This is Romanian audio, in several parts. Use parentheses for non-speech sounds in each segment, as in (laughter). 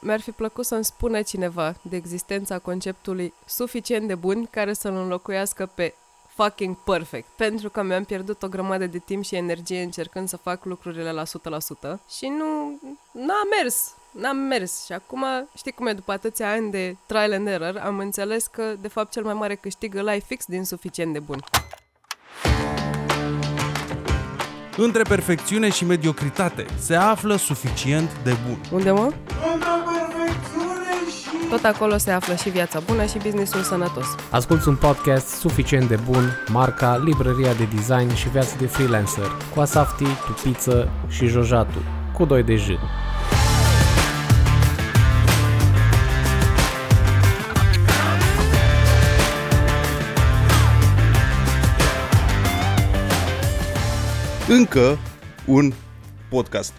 mi-ar fi plăcut să-mi spună cineva de existența conceptului suficient de bun care să-l înlocuiască pe fucking perfect. Pentru că mi-am pierdut o grămadă de timp și energie încercând să fac lucrurile la 100% și nu... n-a mers. N-am mers și acum, știi cum e, după atâția ani de trial and error, am înțeles că, de fapt, cel mai mare câștig îl ai fix din suficient de bun. Între perfecțiune și mediocritate se află suficient de bun. Unde, mă? Între perfecțiune și... Tot acolo se află și viața bună și businessul sănătos. Asculți un podcast suficient de bun, marca Librăria de Design și Viață de Freelancer, cu Asafti, Tupiță și Jojatu, cu 2 de J. Încă un podcast.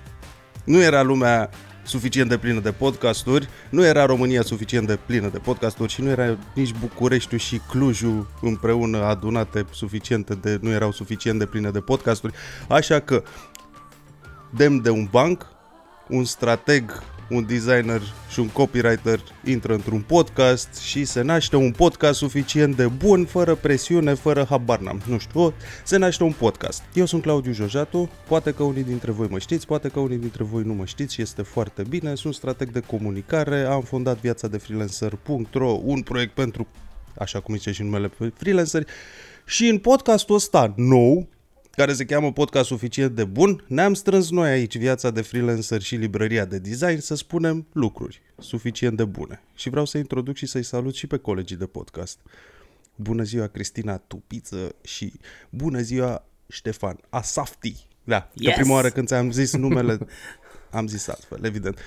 Nu era lumea suficient de plină de podcasturi, nu era România suficient de plină de podcasturi și nu era nici Bucureștiul și Clujul împreună adunate suficiente de, nu erau suficient de pline de podcasturi, așa că demn de un banc, un strateg, un designer și un copywriter intră într-un podcast și se naște un podcast suficient de bun, fără presiune, fără habar n-am, nu știu, se naște un podcast. Eu sunt Claudiu Jojatu, poate că unii dintre voi mă știți, poate că unii dintre voi nu mă știți și este foarte bine, sunt strateg de comunicare, am fondat viața de freelancer.ro, un proiect pentru, așa cum zice și numele freelanceri, și în podcastul ăsta nou, care se cheamă Podcast Suficient de Bun, ne-am strâns noi aici viața de freelancer și librăria de design să spunem lucruri suficient de bune. Și vreau să introduc și să-i salut și pe colegii de podcast. Bună ziua Cristina Tupiță și bună ziua Ștefan Asafti. Da, yes. Yes! că prima oară când ți-am zis numele (laughs) am zis altfel, evident.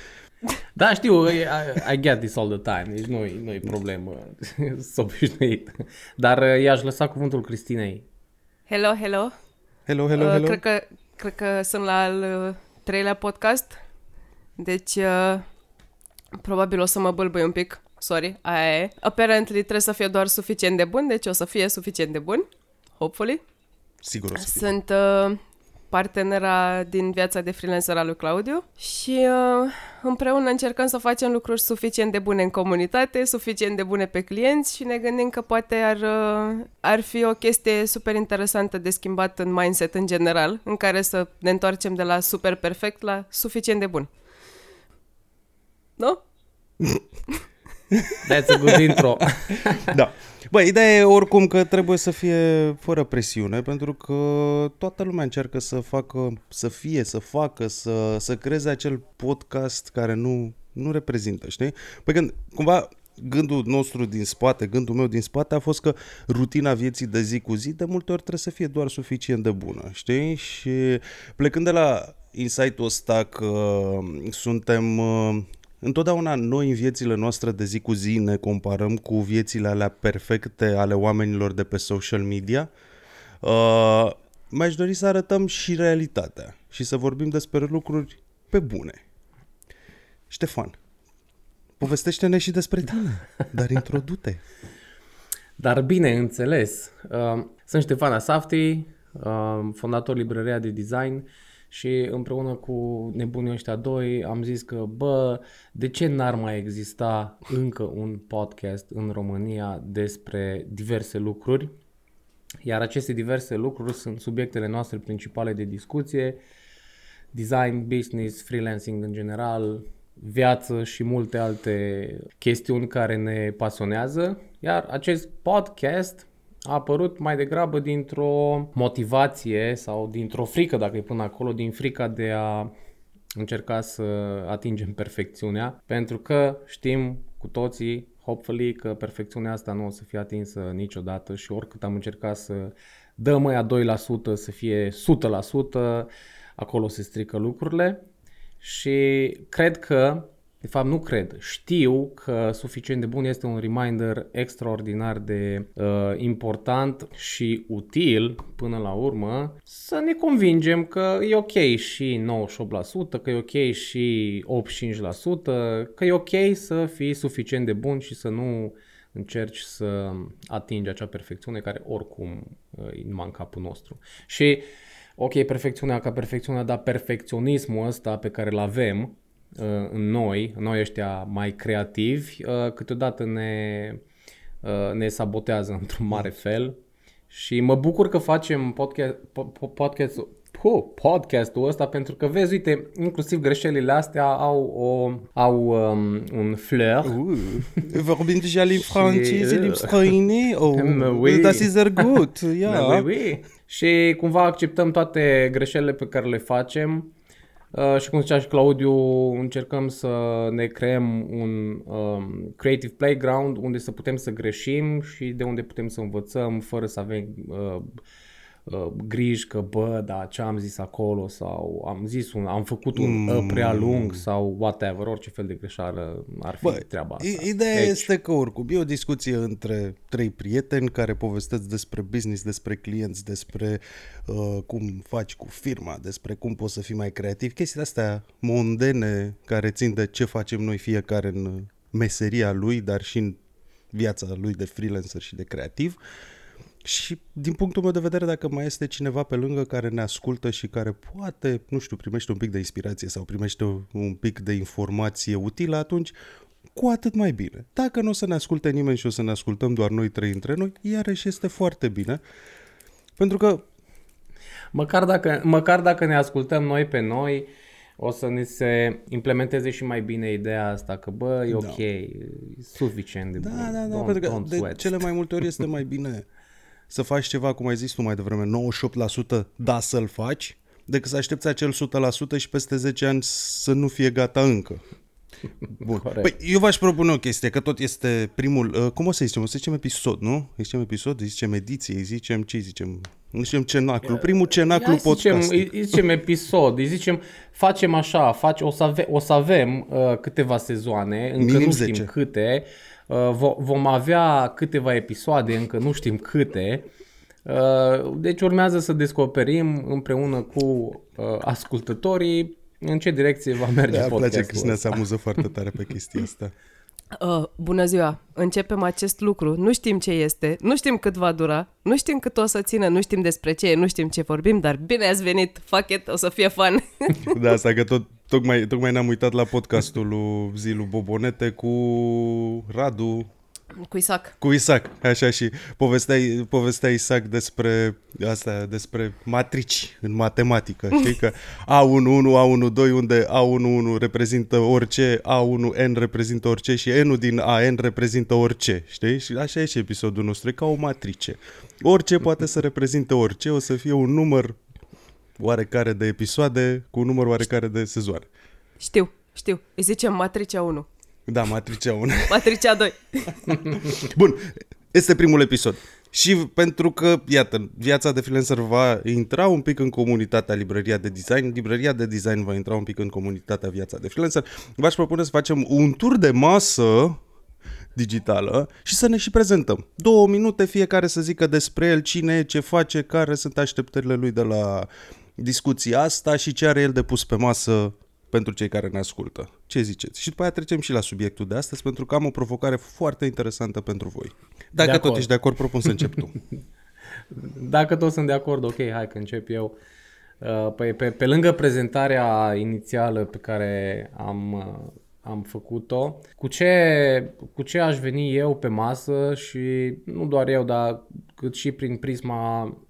Da, știu, I, I get this all the time, deci nu-i, nu-i problemă, (laughs) s obișnuit. Dar uh, i-aș lăsa cuvântul Cristinei. Hello, hello! Hello, hello, Uh, hello. Cred, că, cred că sunt la al uh, treilea podcast, deci uh, probabil o să mă bâlbâi un pic. Sorry, aia e. Apparently trebuie să fie doar suficient de bun, deci o să fie suficient de bun. Hopefully. Sigur o să fie. Sunt uh, partenera din viața de freelancer al lui Claudiu și uh, împreună încercăm să facem lucruri suficient de bune în comunitate, suficient de bune pe clienți și ne gândim că poate ar, uh, ar fi o chestie super interesantă de schimbat în mindset în general, în care să ne întoarcem de la super perfect la suficient de bun. Nu? (laughs) That's a good intro. Da. Bă, ideea e oricum că trebuie să fie fără presiune, pentru că toată lumea încearcă să facă, să fie, să facă, să, să creeze acel podcast care nu, nu reprezintă, știi? Păi când, cumva, gândul nostru din spate, gândul meu din spate a fost că rutina vieții de zi cu zi de multe ori trebuie să fie doar suficient de bună, știi? Și plecând de la insight-ul ăsta că suntem uh, întotdeauna noi în viețile noastre de zi cu zi ne comparăm cu viețile alea perfecte ale oamenilor de pe social media, uh, mi-aș dori să arătăm și realitatea și să vorbim despre lucruri pe bune. Ștefan, povestește-ne și despre tine, (laughs) dar introdu-te. Dar bine înțeles. Uh, Sunt Ștefan Asafti, uh, fondator librăria de design și împreună cu nebunii ăștia doi am zis că, bă, de ce n-ar mai exista încă un podcast în România despre diverse lucruri? Iar aceste diverse lucruri sunt subiectele noastre principale de discuție, design, business, freelancing în general, viață și multe alte chestiuni care ne pasionează. Iar acest podcast a apărut mai degrabă dintr-o motivație sau dintr-o frică, dacă e până acolo, din frica de a încerca să atingem perfecțiunea, pentru că știm cu toții, hopefully, că perfecțiunea asta nu o să fie atinsă niciodată și oricât am încercat să dăm aia 2% să fie 100%, acolo se strică lucrurile. Și cred că, de fapt nu cred, știu că suficient de bun este un reminder extraordinar de uh, important și util până la urmă să ne convingem că e ok și 98%, că e ok și 85%, că e ok să fii suficient de bun și să nu încerci să atingi acea perfecțiune care oricum uh, e numai în capul nostru. Și ok, perfecțiunea ca perfecțiunea, dar perfecționismul ăsta pe care îl avem uh, în noi, în noi ăștia mai creativi, uh, câteodată ne, uh, ne sabotează (laughs) într-un mare fel. Și mă bucur că facem podcast, po- podcast, Puh, podcastul ăsta pentru că vezi, uite, inclusiv greșelile astea au, o, au um, un fleur. Uh, vorbim deja limbi franceze, uh, limbi străine. Oh, Oui. das ist sehr gut. Ja. Da, oui, oui. Și cumva acceptăm toate greșelile pe care le facem uh, și cum zicea și Claudiu, încercăm să ne creăm un um, creative playground unde să putem să greșim și de unde putem să învățăm fără să avem uh, uh, griji că bă, da, ce am zis acolo sau am zis un, am făcut un mm. prea lung sau whatever, orice fel de greșeală ar fi Bă, treaba asta. i- Ideea Deci, este că oricum e o discuție între trei prieteni care povestesc despre business, despre clienți, despre uh, cum faci cu firma, despre cum poți să fii mai creativ, chestiile astea mondene care țin de ce facem noi fiecare în meseria lui, dar și în viața lui de freelancer și de creativ. Și din punctul meu de vedere, dacă mai este cineva pe lângă care ne ascultă și care poate, nu știu, primește un pic de inspirație sau primește un pic de informație utilă, atunci cu atât mai bine. Dacă nu o să ne asculte nimeni și o să ne ascultăm doar noi trei între noi, iarăși este foarte bine. Pentru că Măcar dacă, măcar dacă ne ascultăm noi pe noi, o să ne se implementeze și mai bine ideea asta că bă, e ok, e suficient de Da, bun. da, da, don't, pentru că don't de sweat. cele mai multe ori este (laughs) mai bine să faci ceva, cum ai zis tu mai devreme, 98% da să-l faci, decât să aștepți acel 100% și peste 10 ani să nu fie gata încă. Bun. Corect. Păi, eu v-aș propune o chestie, că tot este primul, uh, cum o să zicem, o să zicem episod, nu? Îi zicem episod, îi zicem ediție, îi zicem ce îi zicem? Îi zicem cenaclu, primul cenaclu Hai să zicem, podcast. îi, îi zicem episod, îi zicem facem așa, face, o, să ave, o să avem uh, câteva sezoane, încă Minim nu 10. știm câte, uh, vo, vom avea câteva episoade, încă nu știm câte, uh, deci urmează să descoperim împreună cu uh, ascultătorii în ce direcție va merge Da, îmi place podcastul Cristina, ăsta. se amuză (laughs) foarte tare pe chestia asta. Uh, bună ziua! Începem acest lucru. Nu știm ce este, nu știm cât va dura, nu știm cât o să țină, nu știm despre ce e, nu știm ce vorbim, dar bine ați venit! Fuck it, o să fie fun! Da, asta că tot, tocmai, tocmai ne-am uitat la podcastul lui Zilu Bobonete cu Radu, Cu Isaac. cu Isaac, așa și povestea, povestea Isaac despre asta, despre matrici în matematică, (laughs) știi că A11, A12, unde A11 reprezintă orice, A1N reprezintă orice și N-ul din AN reprezintă orice, știi? Și așa e și episodul nostru, e ca o matrice. Orice poate să reprezinte orice, o să fie un număr oarecare de episoade cu un număr oarecare de sezoane. Știu, știu. Îi zicem Matricea 1, Da, matricea 1. (laughs) Matricea 2. (laughs) Bun, este primul episod. Și pentru că, iată, viața de freelancer va intra un pic în comunitatea Librăria de Design, Librăria de Design va intra un pic în comunitatea Viața de Freelancer, v-aș propune să facem un tur de masă digitală și să ne și prezentăm. Două minute fiecare să zică despre el, cine e, ce face, care sunt așteptările lui de la discuția asta și ce are el de pus pe masă pentru cei care ne ascultă. Ce ziceți? Și după aia trecem și la subiectul de astăzi, pentru că am o provocare foarte interesantă pentru voi. Dacă De tot acord. ești de acord, propun să încep tu. (laughs) Dacă toți sunt de acord, ok, hai că încep eu. Uh, Păi pe, pe lângă prezentarea inițială pe care am, uh, am făcut-o, cu ce, cu ce aș veni eu pe masă și nu doar eu, dar cât și prin prisma um,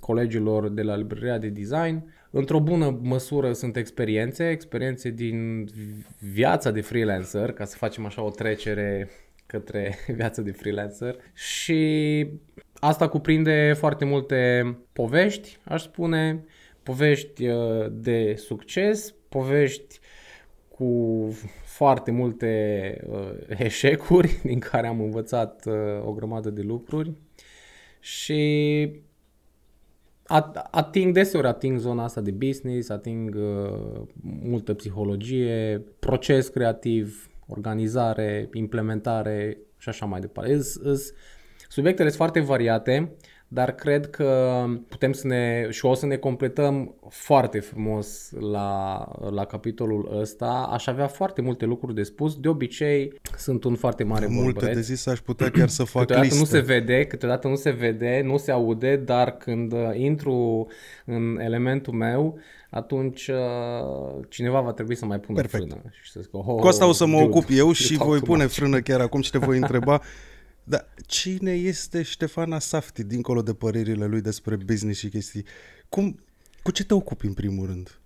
colegilor de la librăria de design, într-o bună măsură sunt experiențe, experiențe din viața de freelancer, ca să facem așa o trecere către (laughs) viața de freelancer. Și asta cuprinde foarte multe povești, aș spune, povești uh, de succes, povești cu foarte multe uh, eșecuri (laughs) din care am învățat uh, o grămadă de lucruri și at- ating deseori ating zona asta de business, ating uh, multă psihologie, proces creativ, organizare, implementare și așa mai departe. Îs, îs, subiectele sunt foarte variate, dar cred că putem să ne, și o să ne completăm foarte frumos la, la capitolul ăsta. Aș avea foarte multe lucruri de spus. De obicei, sunt un foarte mare Multe vorbăreț. de zis aș putea chiar să (clears throat) fac Câteodată listă. nu se vede, câteodată nu se vede, nu se aude, dar când uh, intru în elementul meu, atunci uh, cineva va trebui să mai pună Perfect. frână. Și să zic, oh, Cu asta o să mă dude, ocup eu (laughs) you și talk voi too pune much. frână chiar acum și te voi (laughs) întreba. Dar cine este Ștefana Safti, dincolo de părerile lui despre business și chestii? Cum, cu ce te ocupi în primul rând?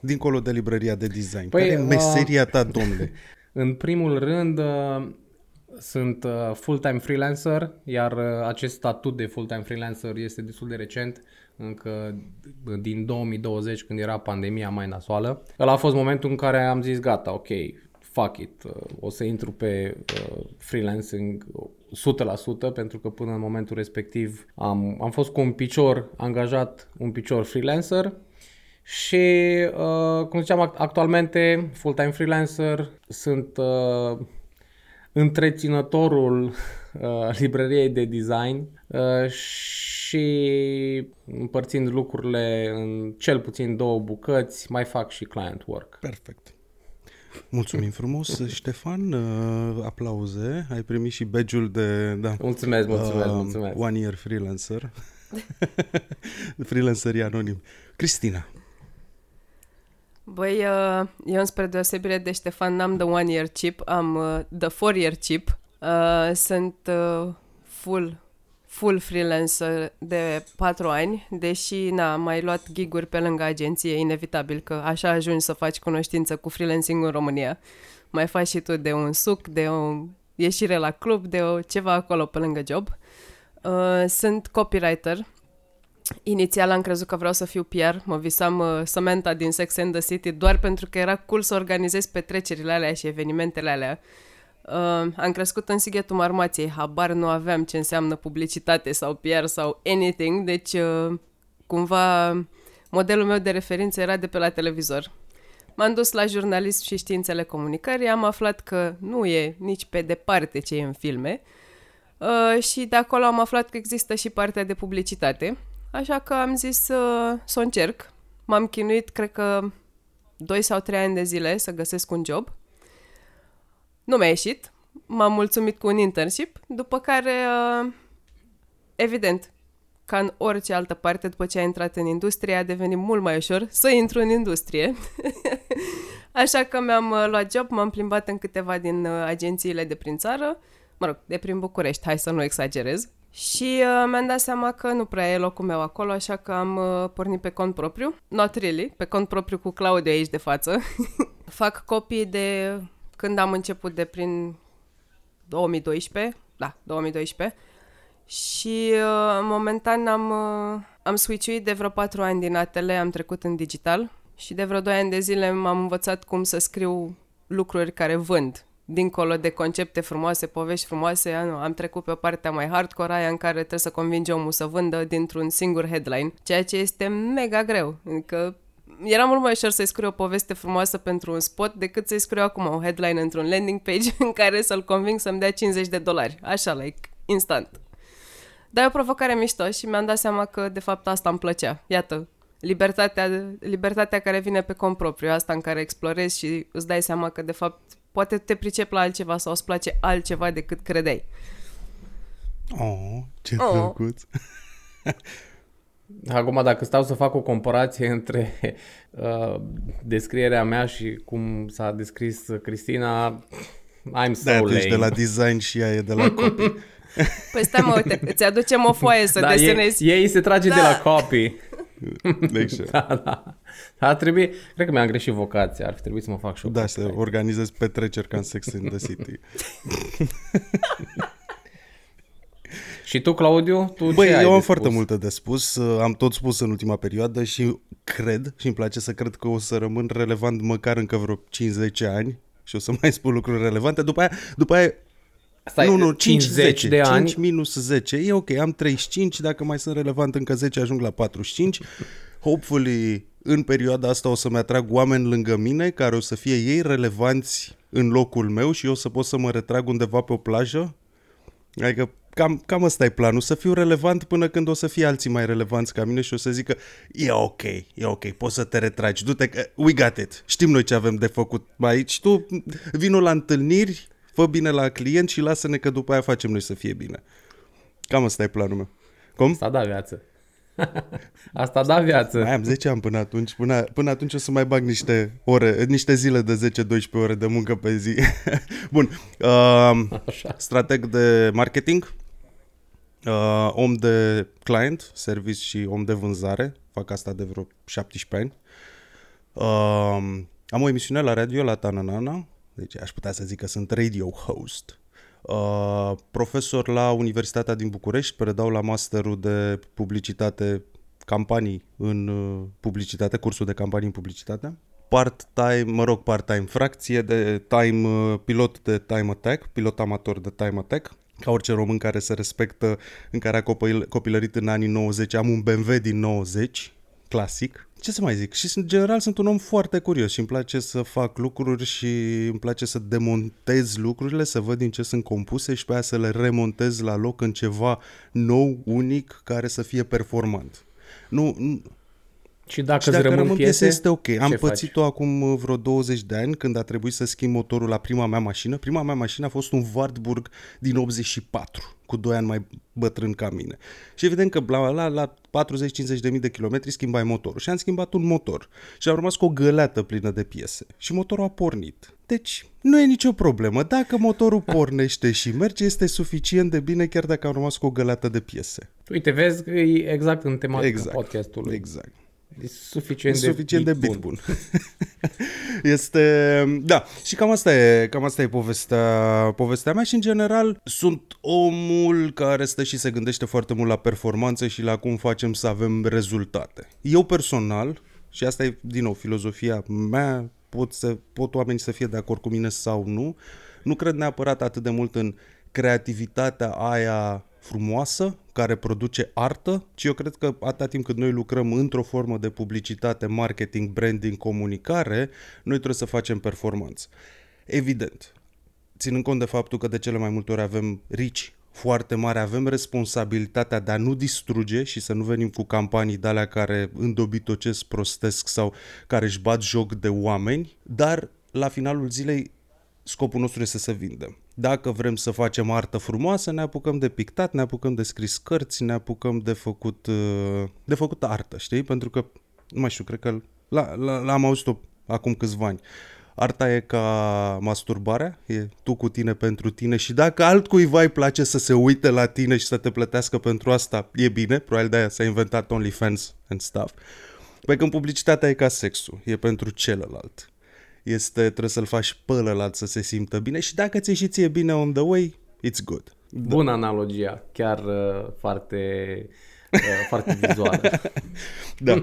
Dincolo de librăria de design. Păi, Care e uh, meseria ta, (laughs) domnule? În primul rând, uh, sunt uh, full-time freelancer, iar uh, acest statut de full-time freelancer este destul de recent, încă din 2020, când era pandemia mai nasoală. Ăla a fost momentul în care am zis, gata, ok, fuck it, uh, o să intru pe uh, freelancing 100% pentru că până în momentul respectiv am, am fost cu un picior angajat, un picior freelancer și, uh, cum ziceam, act- actualmente full-time freelancer, sunt uh, întreținătorul uh, (laughs) librăriei de design uh, și împărțind lucrurile în cel puțin două bucăți, mai fac și client work. Perfect. Mulțumim frumos, (laughs) Ștefan. Uh, aplauze. Ai primit și badge-ul de... Da. Mulțumesc, mulțumesc, Uh, mulțumesc. One year freelancer. (laughs) Freelancerii anonim. Cristina. Băi, uh, eu spre deosebire de Ștefan n-am the one year chip, am uh, the four year chip. Uh, sunt uh, full, full freelancer de patru ani, deși na, am mai luat giguri pe lângă agenție, inevitabil că așa ajungi să faci cunoștință cu freelancing în România. Mai faci și tu de un suc, de o ieșire la club, de o ceva acolo pe lângă job. Uh, sunt copywriter, Inițial am crezut că vreau să fiu PR, mă visam uh, Samantha din Sex and the City doar pentru că era cool să organizez petrecerile alea și evenimentele alea. Uh, am crescut în Sighetul Marmației, habar nu aveam ce înseamnă publicitate sau PR sau anything, deci uh, cumva modelul meu de referință era de pe la televizor. M-am dus la jurnalism și științele comunicării, am aflat că nu e nici pe departe ce e în filme uh, și de acolo am aflat că există și partea de publicitate. Așa că am zis să, să o încerc. M-am chinuit, cred că, 2 sau 3 ani de zile să găsesc un job. Nu mi-a ieșit. M-am mulțumit cu un internship, după care, uh, evident, ca în orice altă parte, după ce ai intrat în industrie, a devenit mult mai ușor să intru în industrie. (laughs) Așa că mi-am uh, luat job, m-am plimbat în câteva din uh, agențiile de prin țară, mă rog, de prin București, hai să nu exagerez. Și uh, mi-am dat seama că nu prea e locul meu acolo, așa că am uh, pornit pe cont propriu. Not really, pe cont propriu cu Claudiu aici de față. (laughs) Fac copii de când am început de prin 2012, da, 2012. Și uh, momentan am, uh, am switchuit de vreo 4 ani din ATL, am trecut în digital și de vreo 2 ani de zile m-am învățat cum să scriu lucruri care vând. Dincolo de concepte frumoase, povești frumoase, a, nu, am trecut pe partea mai hardcore, aia în care trebuie să convingi omul să vândă dintr-un singur headline, ceea ce este mega greu. Adică era mult mai ușor să-i scriu o poveste frumoasă pentru un spot decât să-i scriu acum o headline într-un landing page (laughs) în care să-l conving să-mi dea 50 de dolari. Așa, like, instant. Dar e o provocare mișto și mi-am dat seama că, de fapt, asta îmi plăcea. Iată, libertatea, libertatea care vine pe cont propriu, asta în care explorezi și îți dai seama că, de fapt, poate te pricep la altceva sau îți place altceva decât credeai. Oh, ce Oh. drăguț. (laughs) Acum, dacă stau să fac o comparație între uh, descrierea mea și cum s-a descris Cristina, I'm so Da, tu lame. ești de la design și ea e de la copii. (laughs) Păi stai mă, uite, îți aducem o foaie să da, desenezi. ei, ei se trage Da. de la copii. (laughs) Deci, da, da. Ar trebui, cred că mi-am greșit vocația, ar fi trebuit să mă fac și eu da, copyright. să organizezi petreceri ca în Sex in the City. (laughs) Și tu, Claudiu, tu Băi, ce ai eu de am spus? foarte multe de spus, uh, am tot spus în ultima perioadă și cred și îmi place să cred că o să rămân relevant măcar încă vreo 50 ani și o să (laughs) mai spun lucruri relevante. După aia, după aia Stai, nu, nu, 5, 50 10, de ani. 5 minus 10. E ok, am 35, dacă mai sunt relevant încă 10, ajung la 45. Hopefully, în perioada asta o să-mi atrag oameni lângă mine care o să fie ei relevanți în locul meu și eu o să pot să mă retrag undeva pe o plajă. Adică cam, cam ăsta e planul, să fiu relevant până când o să fie alții mai relevanți ca mine și o să zică e ok, e ok, poți să te retragi, du-te, că we got it, știm noi ce avem de făcut aici, tu vino la întâlniri, fă bine la client și lasă-ne că după aia facem noi să fie bine. Cam ăsta e planul meu. Cum? Asta da viață. (laughs) Asta da viață. Mai am 10 ani până atunci. Până, până atunci o să mai bag niște ore, niște zile de 10-12 ore de muncă pe zi. (laughs) Bun. Uh, Așa. strateg de marketing, uh, om de client, service și om de vânzare. Fac asta de vreo 17 ani. Uh, am o emisiune la radio la Tananana, deci aș putea să zic că sunt radio host. Uh, profesor la Universitatea din București, predau la masterul de publicitate, campanii în uh, publicitate, cursul de campanii în publicitate. Part-time, mă rog, part-time, fracție de time, uh, pilot de time attack, pilot amator de time attack. Ca orice român care se respectă, în care a copil, copilărit în anii 90, am un BMW din 90, clasic. Ce să mai zic? Și în general sunt un om foarte curios și îmi place să fac lucruri și îmi place să demontez lucrurile, să văd din ce sunt compuse și pe aia să le remontez la loc în ceva nou, unic, care să fie performant. Nu, nu Și dacă, și îți dacă rămân rămân piese, este ok. Am ce pățit-o acum uh, vreo 20 de ani când a trebuit să schimb motorul la prima mea mașină. Prima mea mașină a fost un Wartburg din 84, cu 2 ani mai bătrân ca mine. Și evident că la, la, la 40-50 de mii de kilometri schimbai motorul. Și am schimbat un motor. Și am rămas cu o găleată plină de piese. Și motorul a pornit. Deci, nu e nicio problemă. Dacă motorul (laughs) pornește și merge, este suficient de bine chiar dacă am rămas cu o găleată de piese. Uite, vezi că e exact în tematica Exact. podcastului. Exact. E suficient, E de, suficient beat de bit bun. (laughs) este, da, și cam asta e, cam asta e povestea, povestea mea și în general sunt omul care stă și se gândește foarte mult la performanță și la cum facem să avem rezultate. Eu personal, și asta e din nou filozofia mea, pot, să, pot oamenii să fie de acord cu mine sau nu, nu cred neapărat atât de mult în creativitatea aia frumoasă care produce artă, ci eu cred că atâta timp cât noi lucrăm într-o formă de publicitate, marketing, branding, comunicare, noi trebuie să facem performanță. Evident, ținând cont de faptul că de cele mai multe ori avem rici foarte mari, avem responsabilitatea de a nu distruge și să nu venim cu campanii de alea care îndobitocesc, prostesc sau care își bat joc de oameni, dar la finalul zilei scopul nostru este să vindem. Dacă vrem să facem artă frumoasă, ne apucăm de pictat, ne apucăm de scris cărți, ne apucăm de făcut, uh, de făcut artă, știi? Pentru că, nu mai știu, cred că l- l- l-am auzit-o acum câțiva ani. Arta e ca masturbarea, e tu cu tine pentru tine și dacă altcuiva îi place să se uite la tine și să te plătească pentru asta, e bine, probabil de-aia s-a inventat OnlyFans and stuff. Păi când publicitatea e ca sexul, e pentru celălalt este, trebuie să-l faci pe ălălalt să se simtă bine și dacă ți și ție bine on the way, it's good. Bună analogia, chiar uh, foarte, uh, foarte vizuală. (laughs) Da.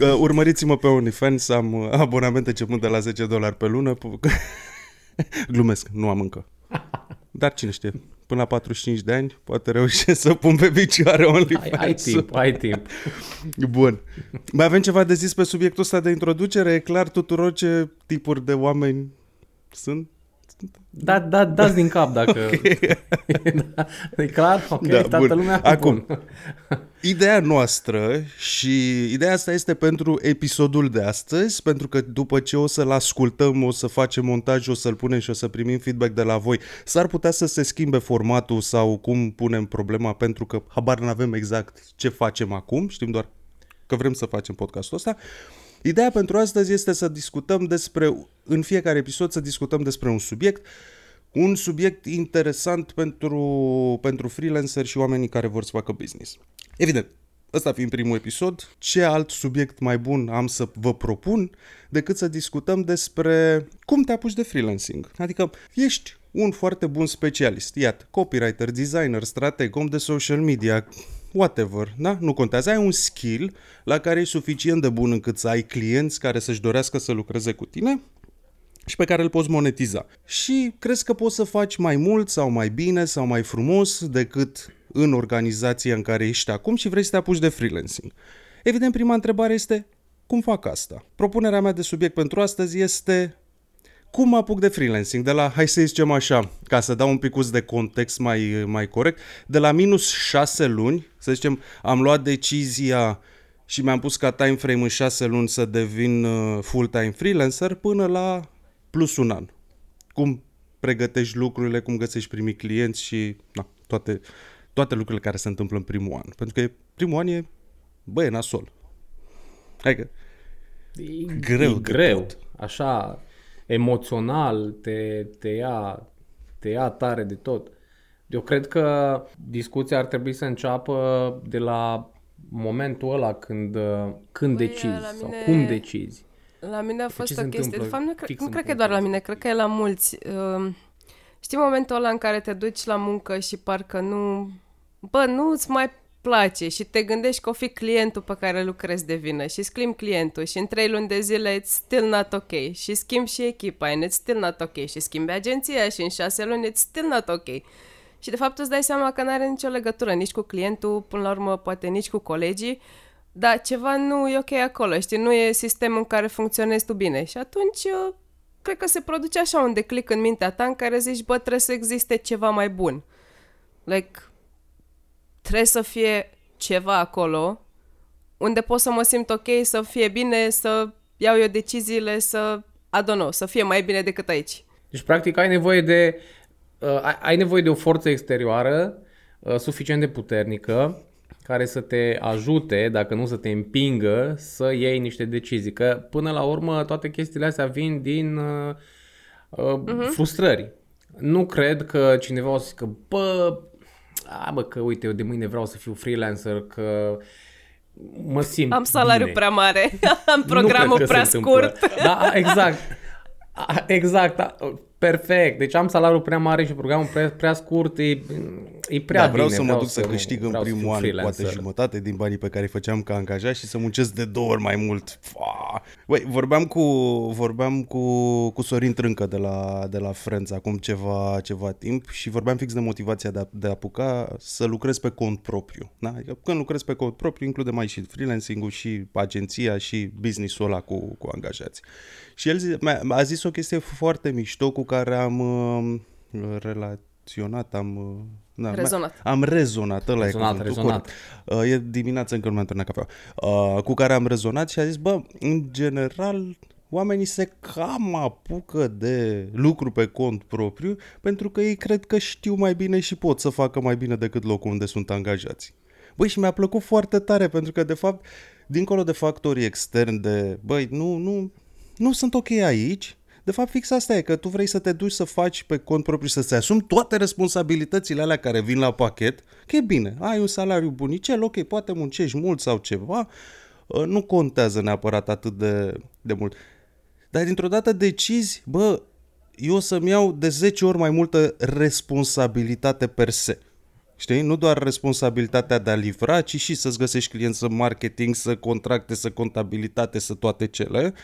Uh, Urmăriți-mă pe OnlyFans, am uh, abonament începând de la 10 dolari pe lună. (laughs) Glumesc, nu am încă. Dar cine știe, până la 45 de ani poate reușesc să pun pe picioare ai, OnlyFans. ai timp, ai timp. Bun. Mai avem ceva de zis pe subiectul ăsta de introducere? E clar tuturor ce tipuri de oameni sunt? Da, da, dați din cap dacă... (laughs) da, e clar? Ok, Da, toată bun. lumea? Acum. Bun. Ideea noastră și ideea asta este pentru episodul de astăzi, pentru că după ce o să-l ascultăm, o să facem montaj, o să-l punem și o să primim feedback de la voi, s-ar putea să se schimbe formatul sau cum punem problema, pentru că habar nu avem exact ce facem acum, știm doar că vrem să facem podcastul ăsta. Ideea pentru astăzi este să discutăm despre, în fiecare episod să discutăm despre un subiect, un subiect interesant pentru, pentru freelancer și oamenii care vor să facă business. Evident, ăsta fiind primul episod, ce alt subiect mai bun am să vă propun decât să discutăm despre cum te apuci de freelancing. Adică ești un foarte bun specialist, iată, copywriter, designer, strateg, om de social media, whatever, da? Nu contează, ai un skill la care e suficient de bun încât să ai clienți care să-și dorească să lucreze cu tine și pe care îl poți monetiza. Și crezi că poți să faci mai mult sau mai bine sau mai frumos decât în organizația în care ești acum și vrei să te apuci de freelancing. Evident, prima întrebare este cum fac asta? Propunerea mea de subiect pentru astăzi este cum mă apuc de freelancing? De la, hai să zicem așa, ca să dau un pic de context mai, mai corect, de la minus 6 luni, să zicem, am luat decizia și mi-am pus ca time frame în 6 luni să devin uh, full-time freelancer până la plus un an. Cum pregătești lucrurile, cum găsești primii clienți și na, toate, toate lucrurile care se întâmplă în primul an. Pentru că primul an e, bă, e nasol. Hai că E greu e de greu. tot. Așa, emoțional, te, te, ia, te ia tare de tot. Eu cred că discuția ar trebui să înceapă de la momentul ăla când, uh, când Băi, decizi la sau mine- cum decizi. La mine a fost ce o se chestie. De întâmplă fapt, nu, cre- fix nu în cred că e punctul doar la ăsta? mine, cred că e la mulți. Um, știi momentul ăla în care te duci la muncă și parcă nu... Bă, nu îți mai place și te gândești că o fi clientul pe care lucrezi de vină și schimbi clientul și în trei luni de zile it's still not ok și schimbi și echipa and it's still not ok și schimbi agenția și în șase luni it's still not ok. Și de fapt îți dai seama că nu are nicio legătură nici cu clientul, până la urmă poate nici cu colegii, dar ceva nu e ok acolo, știi, nu e sistemul în care funcționezi tu bine. Și atunci eu cred că se produce așa un declic în mintea ta în care zici, bă, trebuie să existe ceva mai bun. Like, trebuie să fie ceva acolo unde pot să mă simt ok, să fie bine, să iau eu deciziile, să, I don't know, să fie mai bine decât aici. Deci, practic, ai nevoie de, uh, ai- ai nevoie de o forță exterioară uh, suficient de puternică care să te ajute, dacă nu să te împingă, să iei niște decizii. Că, până la urmă, toate chestiile astea vin din uh, uh, frustrări. Nu cred că cineva o să zică, bă, a, bă, că uite, eu de mâine vreau să fiu freelancer, că mă simt Am salariu bine. prea mare, (laughs) am Nu programul cred că prea se întâmplă. scurt. Da, a, exact. A, Exact, a, perfect. Deci am salariul prea mare și programul prea, prea scurt, e, e prea da, vreau bine. să mă duc să nu- câștig în vreau să primul fiu an freelancer. poate jumătate din banii pe care îi făceam ca angajat și să muncesc de două ori mai mult. Fa! Băi, vorbeam cu, vorbeam cu, cu Sorin Trâncă de la, de la Friends acum ceva, ceva timp și vorbeam fix de motivația de a, de a apuca să lucrez pe cont propriu. Da? Adică când lucrez pe cont propriu include mai și freelancing-ul și agenția și business-ul ăla cu, cu angajați. Și el zi, mi-a- a zis o chestie foarte mișto cu care am uh, relaționat, am... Uh, da, Rezonat. Am rezonat, ăla Rezonat, e cuvântul, rezonat. corect. Uh, e dimineața încă nu mi-am terminat cafea. Uh, cu care am rezonat și a zis, bă, în general, oamenii se cam apucă de lucru pe cont propriu pentru că ei cred că știu mai bine și pot să facă mai bine decât locul unde sunt angajați. Băi, și mi-a plăcut foarte tare pentru că, de fapt, dincolo de factorii externi de, băi, nu, nu, nu sunt ok aici, de fapt, fix asta e, că tu vrei să te duci să faci pe cont propriu, să-ți asumi toate responsabilitățile alea care vin la pachet, că e bine, ai un salariu bunicel, ok, poate muncești mult sau ceva, uh, nu contează neapărat atât de, de mult. Dar dintr-o dată decizi, bă, eu o să-mi iau de 10 ori mai multă responsabilitate per se. Știi? Nu doar responsabilitatea de a livra, ci și să-ți găsești clienți, să marketing, să contracte, să contabilitate, să toate cele.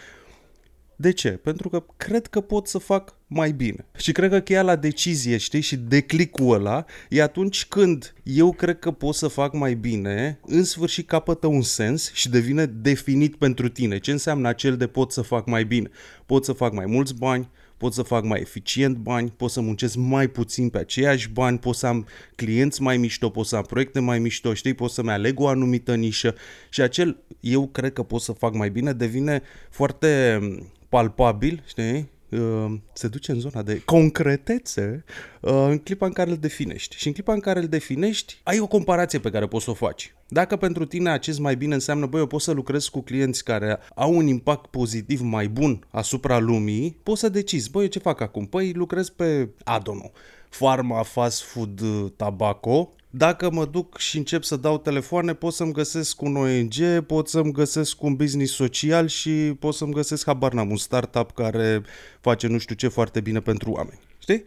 De ce? Pentru că cred că pot să fac mai bine. Și cred că cheia la decizie, știi, și declicul ăla e atunci când eu cred că pot să fac mai bine, în sfârșit capătă un sens și devine definit pentru tine. Ce înseamnă acel de pot să fac mai bine? Pot să fac mai mulți bani, pot să fac mai eficient bani, pot să muncesc mai puțin pe aceiași bani, pot să am clienți mai mișto, pot să am proiecte mai mișto, știi, pot să-mi aleg o anumită nișă și acel eu cred că pot să fac mai bine devine foarte palpabil, știi? Uh, se duce în zona de concretețe uh, în clipa în care îl definești. Și în clipa în care îl definești, ai o comparație pe care poți să o faci. Dacă pentru tine acest mai bine înseamnă, băi, eu pot să lucrez cu clienți care au un impact pozitiv mai bun asupra lumii, poți să decizi, băi, eu ce fac acum? Păi lucrez pe, I don't know, pharma, fast food, uh, tabaco, dacă mă duc și încep să dau telefoane, pot să-mi găsesc un ONG, pot să-mi găsesc un business social și pot să-mi găsesc, habar n-am, un startup care face nu știu ce foarte bine pentru oameni. Știi?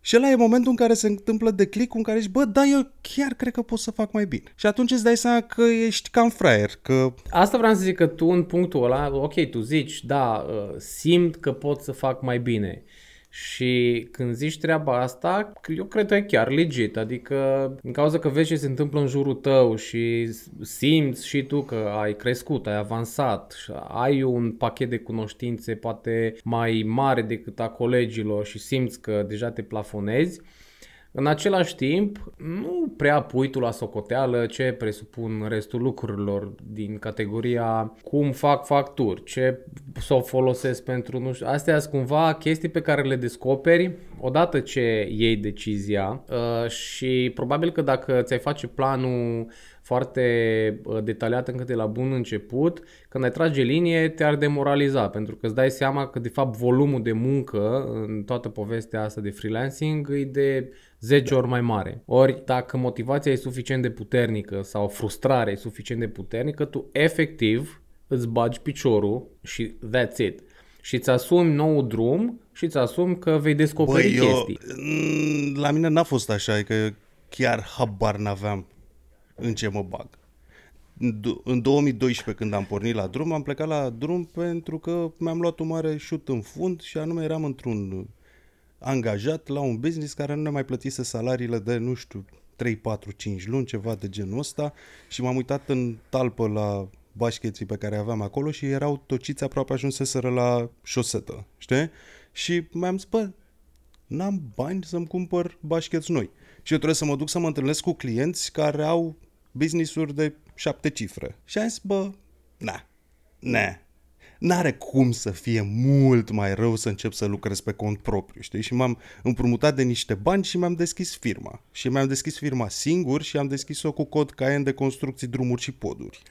Și ăla e momentul în care se întâmplă declicul în care zici, bă, da, eu chiar cred că pot să fac mai bine. Și atunci îți dai seama că ești cam fraier, că Asta vreau să zic că tu în punctul ăla, ok, tu zici, da, uh, simt că pot să fac mai bine. Și când zici treaba asta, eu cred că e chiar legit, adică în cauza că vezi ce se întâmplă în jurul tău și simți și tu că ai crescut, ai avansat, și ai un pachet de cunoștințe poate mai mare decât a colegilor și simți că deja te plafonezi, în același timp, nu prea pui tu la socoteală ce presupun restul lucrurilor din categoria cum fac facturi, ce să o folosesc pentru, nu știu, astea sunt cumva chestii pe care le descoperi odată ce iei decizia uh, și probabil că dacă ți-ai face planul foarte uh, detaliat încă de la bun început, când ai trage linie te-ar demoraliza pentru că îți dai seama că de fapt volumul de muncă în toată povestea asta de freelancing e de 10 ori mai mare. Ori dacă motivația e suficient de puternică sau frustrarea e suficient de puternică, tu efectiv îți bagi piciorul și that's it. Și îți asumi nou drum și îți asumi că vei descoperi Băi, chestii. Eu, mm, la mine n-a fost așa, că chiar habar n-aveam în ce mă bag. În 2012, când am pornit la drum, am plecat la drum pentru că mi-am luat un mare șut în fund și anume eram într-un angajat la un business care nu ne mai plătise salariile de, nu știu, 3, 4, 5 luni, ceva de genul ăsta și m-am uitat în talpă la bașcheții pe care aveam acolo și erau tociți aproape ajunseseră la șosetă, știi? Și mi-am zis, bă, n-am bani să-mi cumpăr bașcheți noi. Și eu trebuie să mă duc să mă întâlnesc cu clienți care au business-uri de șapte cifre. Și am zis, bă, na, na, n-are cum să fie mult mai rău să încep să lucrez pe cont propriu, știi? Și m-am împrumutat de niște bani și mi-am deschis firma. Și mi-am deschis firma singur și am deschis-o cu cod Cayenne de construcții, drumuri și poduri.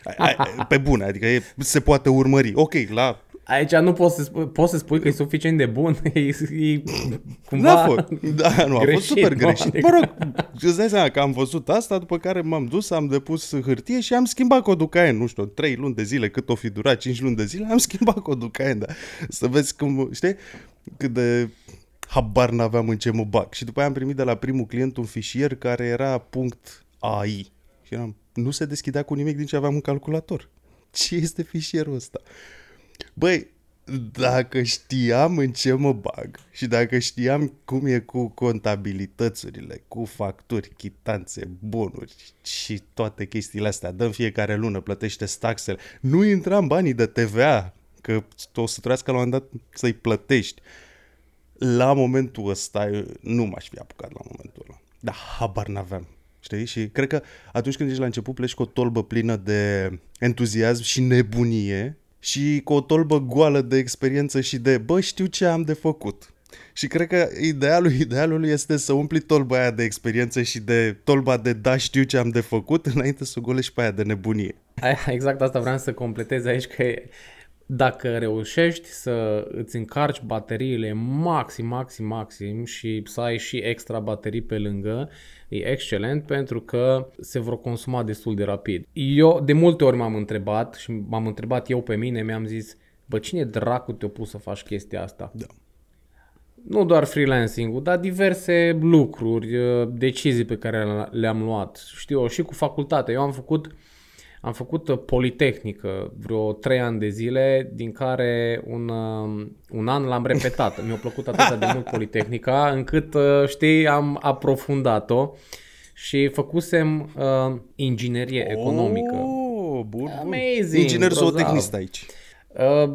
Pe bune, adică e, se poate urmări. Ok, la Aici nu poți să, spui, poți să spui că e suficient de bun, (laughs) e, e cumva N-a fost, da, nu, a greșit, fost super nu? greșit. Adică- Mă rog, îți dai seama că am văzut asta, după care m-am dus, am depus hârtie și am schimbat codul Cayenne, nu știu, 3 luni de zile, cât o fi durat, 5 luni de zile, am (laughs) schimbat codul Cayenne, da. Să vezi cum, știi, cât de habar n-aveam în ce mă bag. Și după aia am primit de la primul client un fișier care era punct .ai. Și eram, nu se deschidea cu nimic din ce aveam în calculator. Ce este fișierul ăsta? Băi, dacă știam în ce mă bag și dacă știam cum e cu contabilitățurile, cu facturi, chitanțe, bonuri și toate chestiile astea, dăm fiecare lună, plătește taxele, nu intram banii de TVA, că o să trebuiască la un moment dat să-i plătești. La momentul ăsta eu nu m-aș fi apucat la momentul ăla. Dar habar n-aveam. Știi? Și cred că atunci când ești la început pleci cu o tolbă plină de entuziasm și nebunie și cu o tolbă goală de experiență și de, bă, știu ce am de făcut. Și cred că idealul (laughs) idealului este să umpli tolba aia de experiență și de tolba de da, știu ce am de făcut (laughs) înainte să o golești pe aia de nebunie. Aia, exact asta vreau să completez aici, că dacă reușești să îți încarci bateriile maxim, maxim, maxim și să ai și extra baterii pe lângă, e excelent pentru că se vor consuma destul de rapid. Eu de multe ori m-am întrebat și m-am întrebat eu pe mine, mi-am zis, bă, cine dracu te-a pus să faci chestia asta? Da. nu doar freelancing-ul, dar diverse lucruri, uh, decizii pe care le-am luat. Știu, eu, și cu facultatea. Eu am făcut am făcut uh, politehnică vreo 3 ani de zile, din care un, uh, un an l-am repetat. Mi-a plăcut atât de mult politehnica, încât, uh, știi, am aprofundat-o și făcusem uh, inginerie economică. Oh, bun, bun. Amazing, Inginer grozav. zootechnist aici. Uh,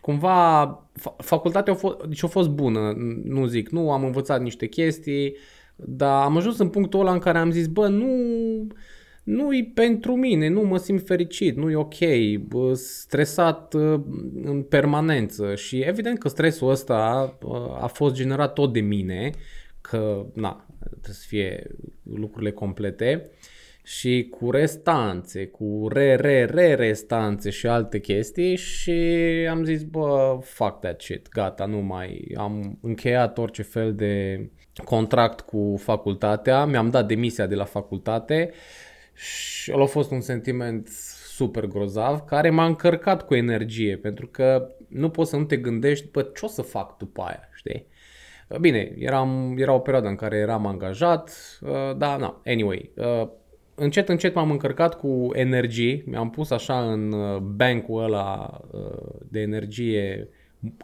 cumva fa- facultatea a fost, deci a fost bună, nu zic, nu am învățat niște chestii, dar am ajuns în punctul ăla în care am zis, bă, nu nu e pentru mine, nu mă simt fericit, nu e ok, bă, stresat uh, în permanență. Și evident că stresul ăsta uh, a fost generat tot de mine, că na, trebuie să fie lucrurile complete. Și cu restanțe, cu re, re, re restanțe și alte chestii și am zis, bă, fuck that shit, gata, nu mai, am încheiat orice fel de contract cu facultatea, mi-am dat demisia de la facultate și ăla a fost un sentiment super grozav care m-a încărcat cu energie pentru că nu poți să nu te gândești, bă, ce o să fac după aia, știi? Bine, eram, era o perioadă în care eram angajat, uh, dar na, anyway, uh, încet, încet m-am încărcat cu energii, mi-am pus așa în uh, bankul ăla uh, de energie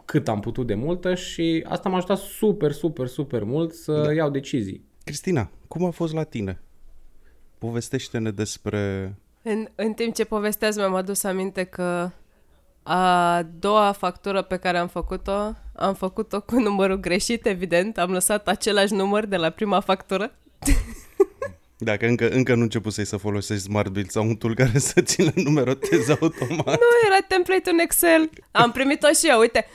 cât am putut de multă și asta m-a ajutat super, super, super mult să da. iau decizii. Cristina, cum a fost la tine? Povestește-ne despre... În, în timp ce povesteați, mi-am adus aminte că a doua factură pe care am făcut-o, am făcut-o cu numărul greșit, evident. Am lăsat același număr de la prima factură. (laughs) Dacă încă, încă nu început să folosești Smart Build sau un tool care să țină numerotezi automat. Nu, era template în Excel. Am primit-o și eu, uite.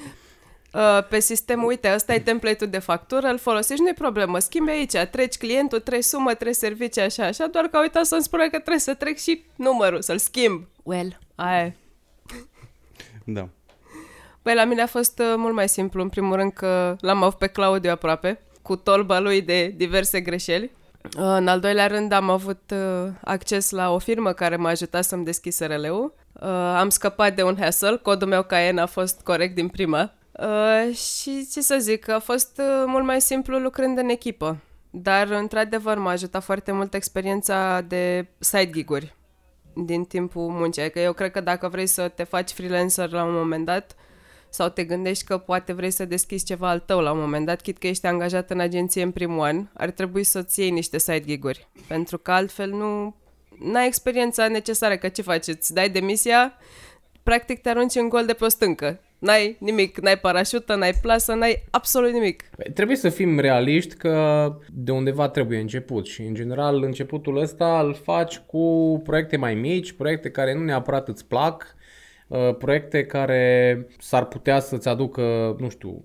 Uh, pe sistem, uite, ăsta e template-ul de factură, îl folosești, nu-i problemă, schimbi aici, treci clientul, treci sumă, treci servicii, așa, așa, doar că a uitat să-mi spună că trebuie să trec și numărul, să-l schimb. Well, aia e. Da. Păi la mine a fost uh, mult mai simplu, în primul rând că l-am avut pe Claudiu aproape, cu tolba lui de diverse greșeli. Uh, în al doilea rând am avut uh, acces la o firmă care m-a ajutat să-mi deschid SRL-ul. Uh, am scăpat de un hassle, codul meu Cayenne a fost corect din prima. Uh, și ce să zic, a fost uh, mult mai simplu lucrând în echipă. Dar, într-adevăr, m-a ajutat foarte mult experiența de side gig-uri din timpul muncii. Adică eu cred că dacă vrei să te faci freelancer la un moment dat sau te gândești că poate vrei să deschizi ceva al tău la un moment dat, chit că ești angajat în agenție în primul an, ar trebui să-ți iei niște side gig-uri. Pentru că altfel nu ai experiența necesară, că ce faci? Îți dai demisia, practic te arunci în gol de pe o stâncă. N-ai nimic, n-ai parașută, n-ai plasă, n-ai absolut nimic. Păi, Trebuie să fim realiști că de undeva trebuie început și în general începutul ăsta îl faci cu proiecte mai mici, proiecte care nu neapărat îți plac, uh, proiecte care s-ar putea să-ți aducă, nu știu,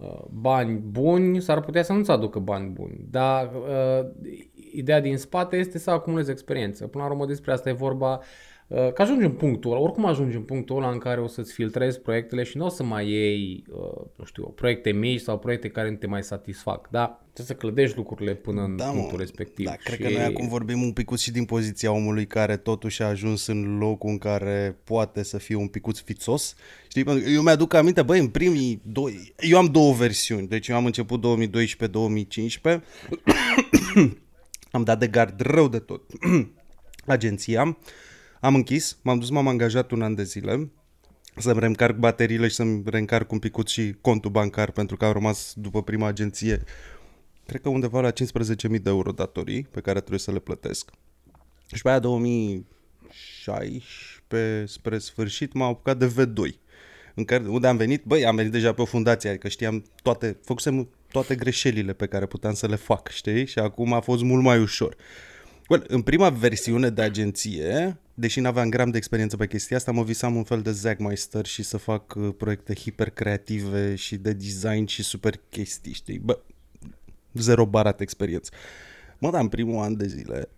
uh, bani buni, s-ar putea să nu-ți aducă bani buni, dar uh, ideea din spate este să acumulezi experiență. Până la urmă despre asta e vorba Uh, că ajungi în punctul ăla, oricum ajungi în punctul ăla în care o să-ți filtrezi proiectele și nu o să mai iei, uh, nu știu, proiecte mici sau proiecte care nu te mai satisfac, da? Trebuie să clădești lucrurile până în Da, mă. punctul respectiv. Da, cred că noi acum vorbim un picuț și din poziția omului care totuși a ajuns în locul în care poate să fie un picuț fițos. Știi, pentru că eu mi-aduc aminte, băi, în primii doi... Eu am două versiuni, deci eu am început 2012-2015, (coughs) am dat de gard rău de tot (coughs) agenția, am închis, m-am dus, m-am angajat un an de zile să-mi reîncarc bateriile și să-mi reîncarc un picut și contul bancar pentru că am rămas după prima agenție cred că undeva la 15.000 de euro datorii pe care trebuie să le plătesc. Și pe aia 2016 spre sfârșit m-am apucat de V2 în care, unde am venit, băi, am venit deja pe o fundație, adică știam toate, făcusem toate greșelile pe care puteam să le fac, știi? Și acum a fost mult mai ușor. Well, în prima versiune de agenție, deși n-aveam gram de experiență pe chestia asta, mă visam un fel de Zagmeister și să fac uh, proiecte hiper creative și de design și super chestii, știi? Bă, zero barat experiență. Mă, dar în primul an de zile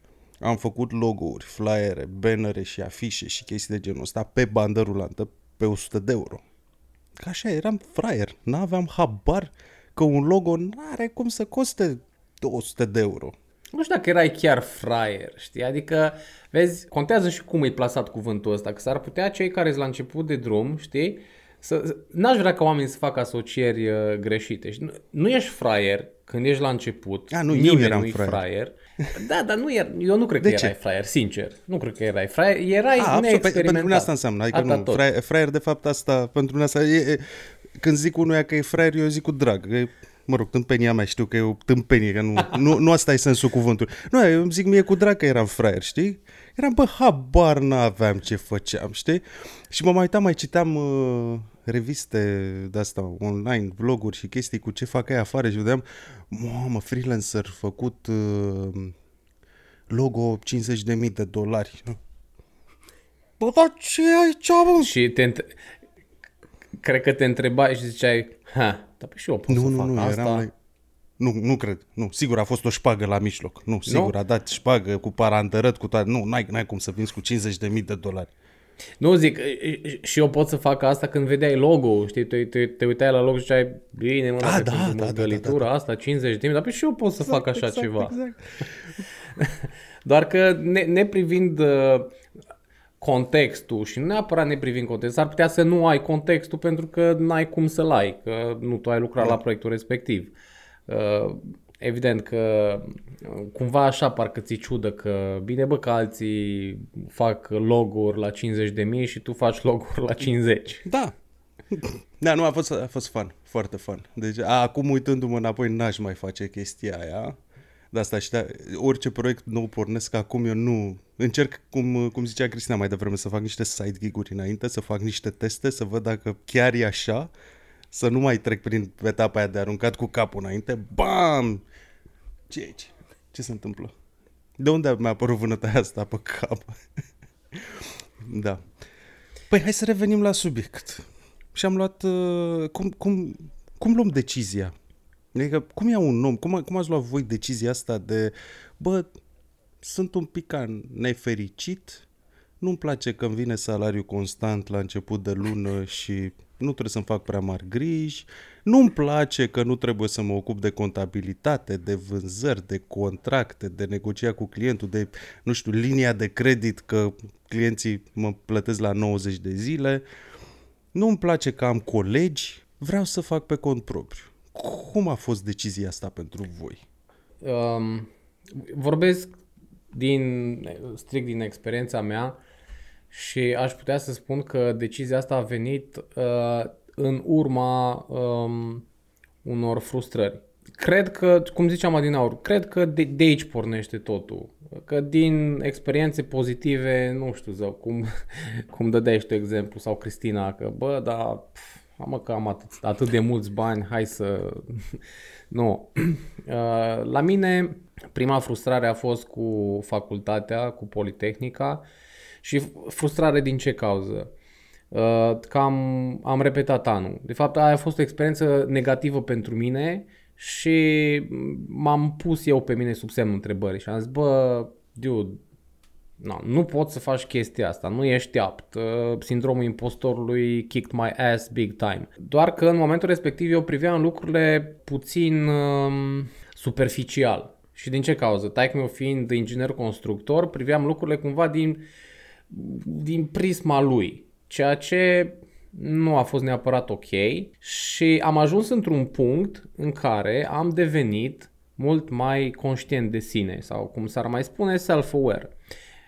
am făcut logo-uri, flyere, bannere și afișe și chestii de genul ăsta pe bandă rulantă pe 100 de euro. Că așa eram fraier, n-aveam habar că un logo n-are cum să coste 200 de euro. Nu știu dacă erai chiar fraier, știi? Adică, vezi, contează și cum e plasat cuvântul ăsta, că s-ar putea cei care sunt la început de drum, știi? Să, n-aș vrea ca oamenii să facă asocieri uh, greșite. Și nu, nu ești fraier când ești la început. A, nu, eu nimeni eram nu-i fraier. fraier. Da, dar nu er, eu nu cred De că ce? erai fraier, sincer. Nu cred că erai fraier. Erai A, absolut, pe, neexperimentat. pentru mine asta înseamnă, adică Atâta nu, tot. fraier, fraier de fapt asta, pentru mine asta e, e, când zic unuia că e fraier, eu zic cu drag, că e, mă rog, tâmpenia mea, știu că e o tâmpenie, că nu, nu, nu asta e sensul cuvântului. Nu, eu îmi zic mie cu drag că eram fraier, știi? Eram, bă, habar n-aveam ce făceam, știi? Și mă mai uitam, mai citeam uh, reviste de-asta online, vloguri și chestii cu ce fac ei afară și vedeam, mamă, freelancer făcut uh, logo 50.000 de dolari. Bă, dar ce e aici, mă? Și te între... cred că te întrebai și ziceai, ha, dar pe și eu pot Nu, să nu, fac nu, asta. eram like... Nu, nu cred. Nu, sigur a fost o șpagă la mijloc. Nu, sigur a dat șpagă cu parantărăt, cu toate. Nu, n-ai, n-ai cum să vinzi cu 50.000 de dolari. Nu zic, și eu pot să fac asta când vedeai logo, știi, te, te, te uitai la logo și ziceai, bine mă, Ah, dacă da, pentru da, da, măgălitura asta 50 de mii, dar pe și eu pot să fac așa exact, ceva. Exact. (laughs) Doar că ne, neprivind uh, contextul și nu neapărat neprivind contextul, s-ar putea să nu ai contextul pentru că n-ai cum să-l ai, că nu tu ai lucrat la proiectul respectiv. Uh, Evident că uh, cumva așa parcă ți ciudă că bine bă că alții fac logo-uri la 50 de mii și tu faci logo-uri la 50. Da, Da, nu, a fost, a fost fun, foarte fun. Deci, a, acum uitându-mă înapoi, n-aș mai face chestia aia. De asta și da, orice proiect nou pornesc acum, eu nu... Încerc, cum, cum zicea Cristina mai devreme, să fac niște side gig-uri înainte, să fac niște teste, să văd dacă chiar e așa, să nu mai trec prin etapa aia de aruncat cu capul înainte. Bam! Ce e aici? Ce se întâmplă? De unde mi-a apărut vânătaia asta pe cap? (laughs) da. Păi hai să revenim la subiect. Și am luat... Uh, cum, cum, cum luăm decizia? Adică cum ia un om, cum, cum ați luat voi decizia asta de, bă, sunt un pic nefericit, nu-mi place că îmi vine salariu constant la început de lună și nu trebuie să-mi fac prea mari griji, nu-mi place că nu trebuie să mă ocup de contabilitate, de vânzări, de contracte, de negocia cu clientul, de, nu știu, linia de credit că clienții mă plătesc la 90 de zile, nu-mi place că am colegi, vreau să fac pe cont propriu. Cum a fost decizia asta pentru voi? Um, vorbesc din, strict din experiența mea și aș putea să spun că decizia asta a venit uh, în urma um, unor frustrări. Cred că, cum ziceam adinaur, cred că de, de aici pornește totul. Că din experiențe pozitive, nu știu, zău, cum, (laughs) cum dădeai tu exemplu, sau Cristina, că bă, dar pf, Mamă că am atât, atât de mulți bani, hai să... (laughs) nu. (clears throat) Uh, la mine, prima frustrare a fost cu facultatea, cu Politehnica și frustrare din ce cauză? Uh, că am, am repetat anul. De fapt, aia a fost o experiență negativă pentru mine și m-am pus eu pe mine sub semnul întrebării și am zis, bă, dude, No, nu poți să faci chestia asta, nu ești apt. Uh, sindromul impostorului kicked my ass big time. Doar că în momentul respectiv eu priveam lucrurile puțin um, superficial. Și din ce cauză? Taic meu fiind inginer constructor, priveam lucrurile cumva din, din prisma lui. Ceea ce nu a fost neapărat ok și am ajuns într-un punct în care am devenit mult mai conștient de sine sau cum s-ar mai spune self-aware.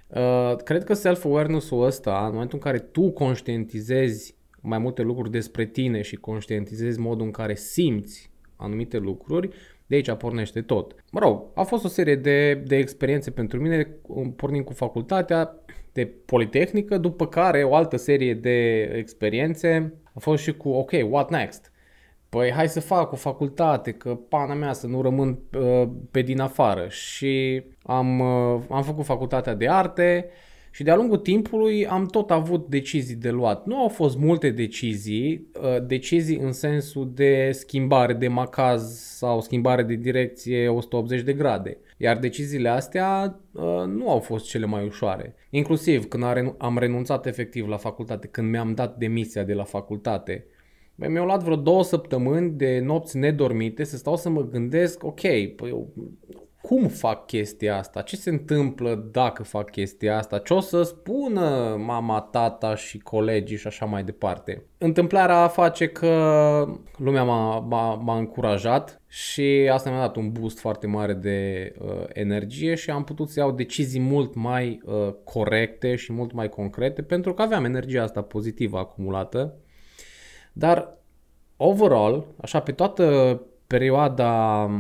Uh, cred că self-awareness-ul ăsta, în momentul în care tu conștientizezi mai multe lucruri despre tine și conștientizezi modul în care simți anumite lucruri, de aici pornește tot. Mă rog, a fost o serie de, de experiențe pentru mine, pornind cu facultatea de Politehnică, după care o altă serie de experiențe a fost și cu, ok, what next? Păi hai să fac o facultate, că pana mea să nu rămân uh, pe din afară. Și am, uh, am făcut facultatea de arte și de-a lungul timpului am tot avut decizii de luat. Nu au fost multe decizii, uh, decizii în sensul de schimbare de macaz sau schimbare de direcție 180 de grade. Iar deciziile astea uh, nu au fost cele mai ușoare. Inclusiv când am renunțat efectiv la facultate, când mi-am dat demisia de la facultate, mi-au luat vreo două săptămâni de nopți nedormite să stau să mă gândesc, ok, păi eu, cum fac chestia asta? Ce se întâmplă dacă fac chestia asta? Ce o să spună mama, tata și colegii și așa mai departe? Întâmplarea face că lumea m-a, m-a, m-a încurajat și asta mi-a dat un boost foarte mare de uh, energie și am putut să iau decizii mult mai uh, corecte și mult mai concrete pentru că aveam energia asta pozitivă acumulată dar, overall, așa pe toată perioada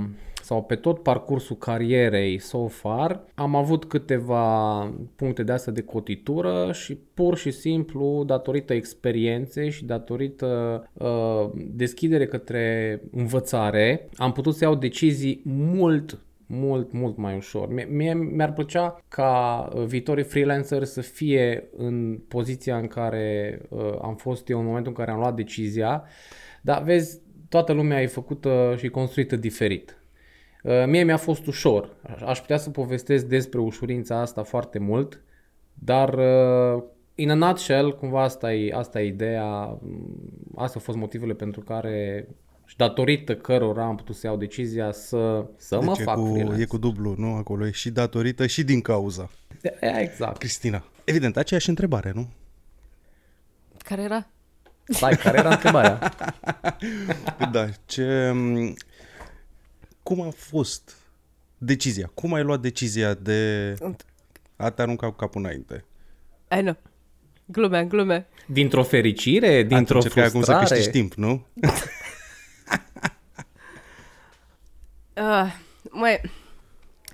sau pe tot parcursul carierei so far, am avut câteva puncte de astea de cotitură și pur și simplu datorită experienței și datorită uh, deschidere către învățare, am putut să iau decizii mult mult, mult mai ușor. Mie mi-ar plăcea ca uh, viitorii freelancer să fie în poziția în care uh, am fost eu în momentul în care am luat decizia, dar vezi, toată lumea e făcută și construită diferit. Uh, mie mi-a fost ușor. Aș putea să povestesc despre ușurința asta foarte mult, dar uh, in a nutshell, cumva asta e, asta e ideea, astea au fost motivele pentru care și datorită cărora am putut să iau decizia să, să deci mă fac cu, freelance. E cu dublu, nu? Acolo e și datorită și din cauza. De, exact. Cristina, evident, aceeași întrebare, nu? Care era? Stai, care era întrebarea? (laughs) da, ce... Cum a fost decizia? Cum ai luat decizia de a te arunca capul înainte? I know. Glume, glume. Dintr-o fericire, dintr-o Atunci că acum să frustrare. câștigi timp, nu? Uh, măi,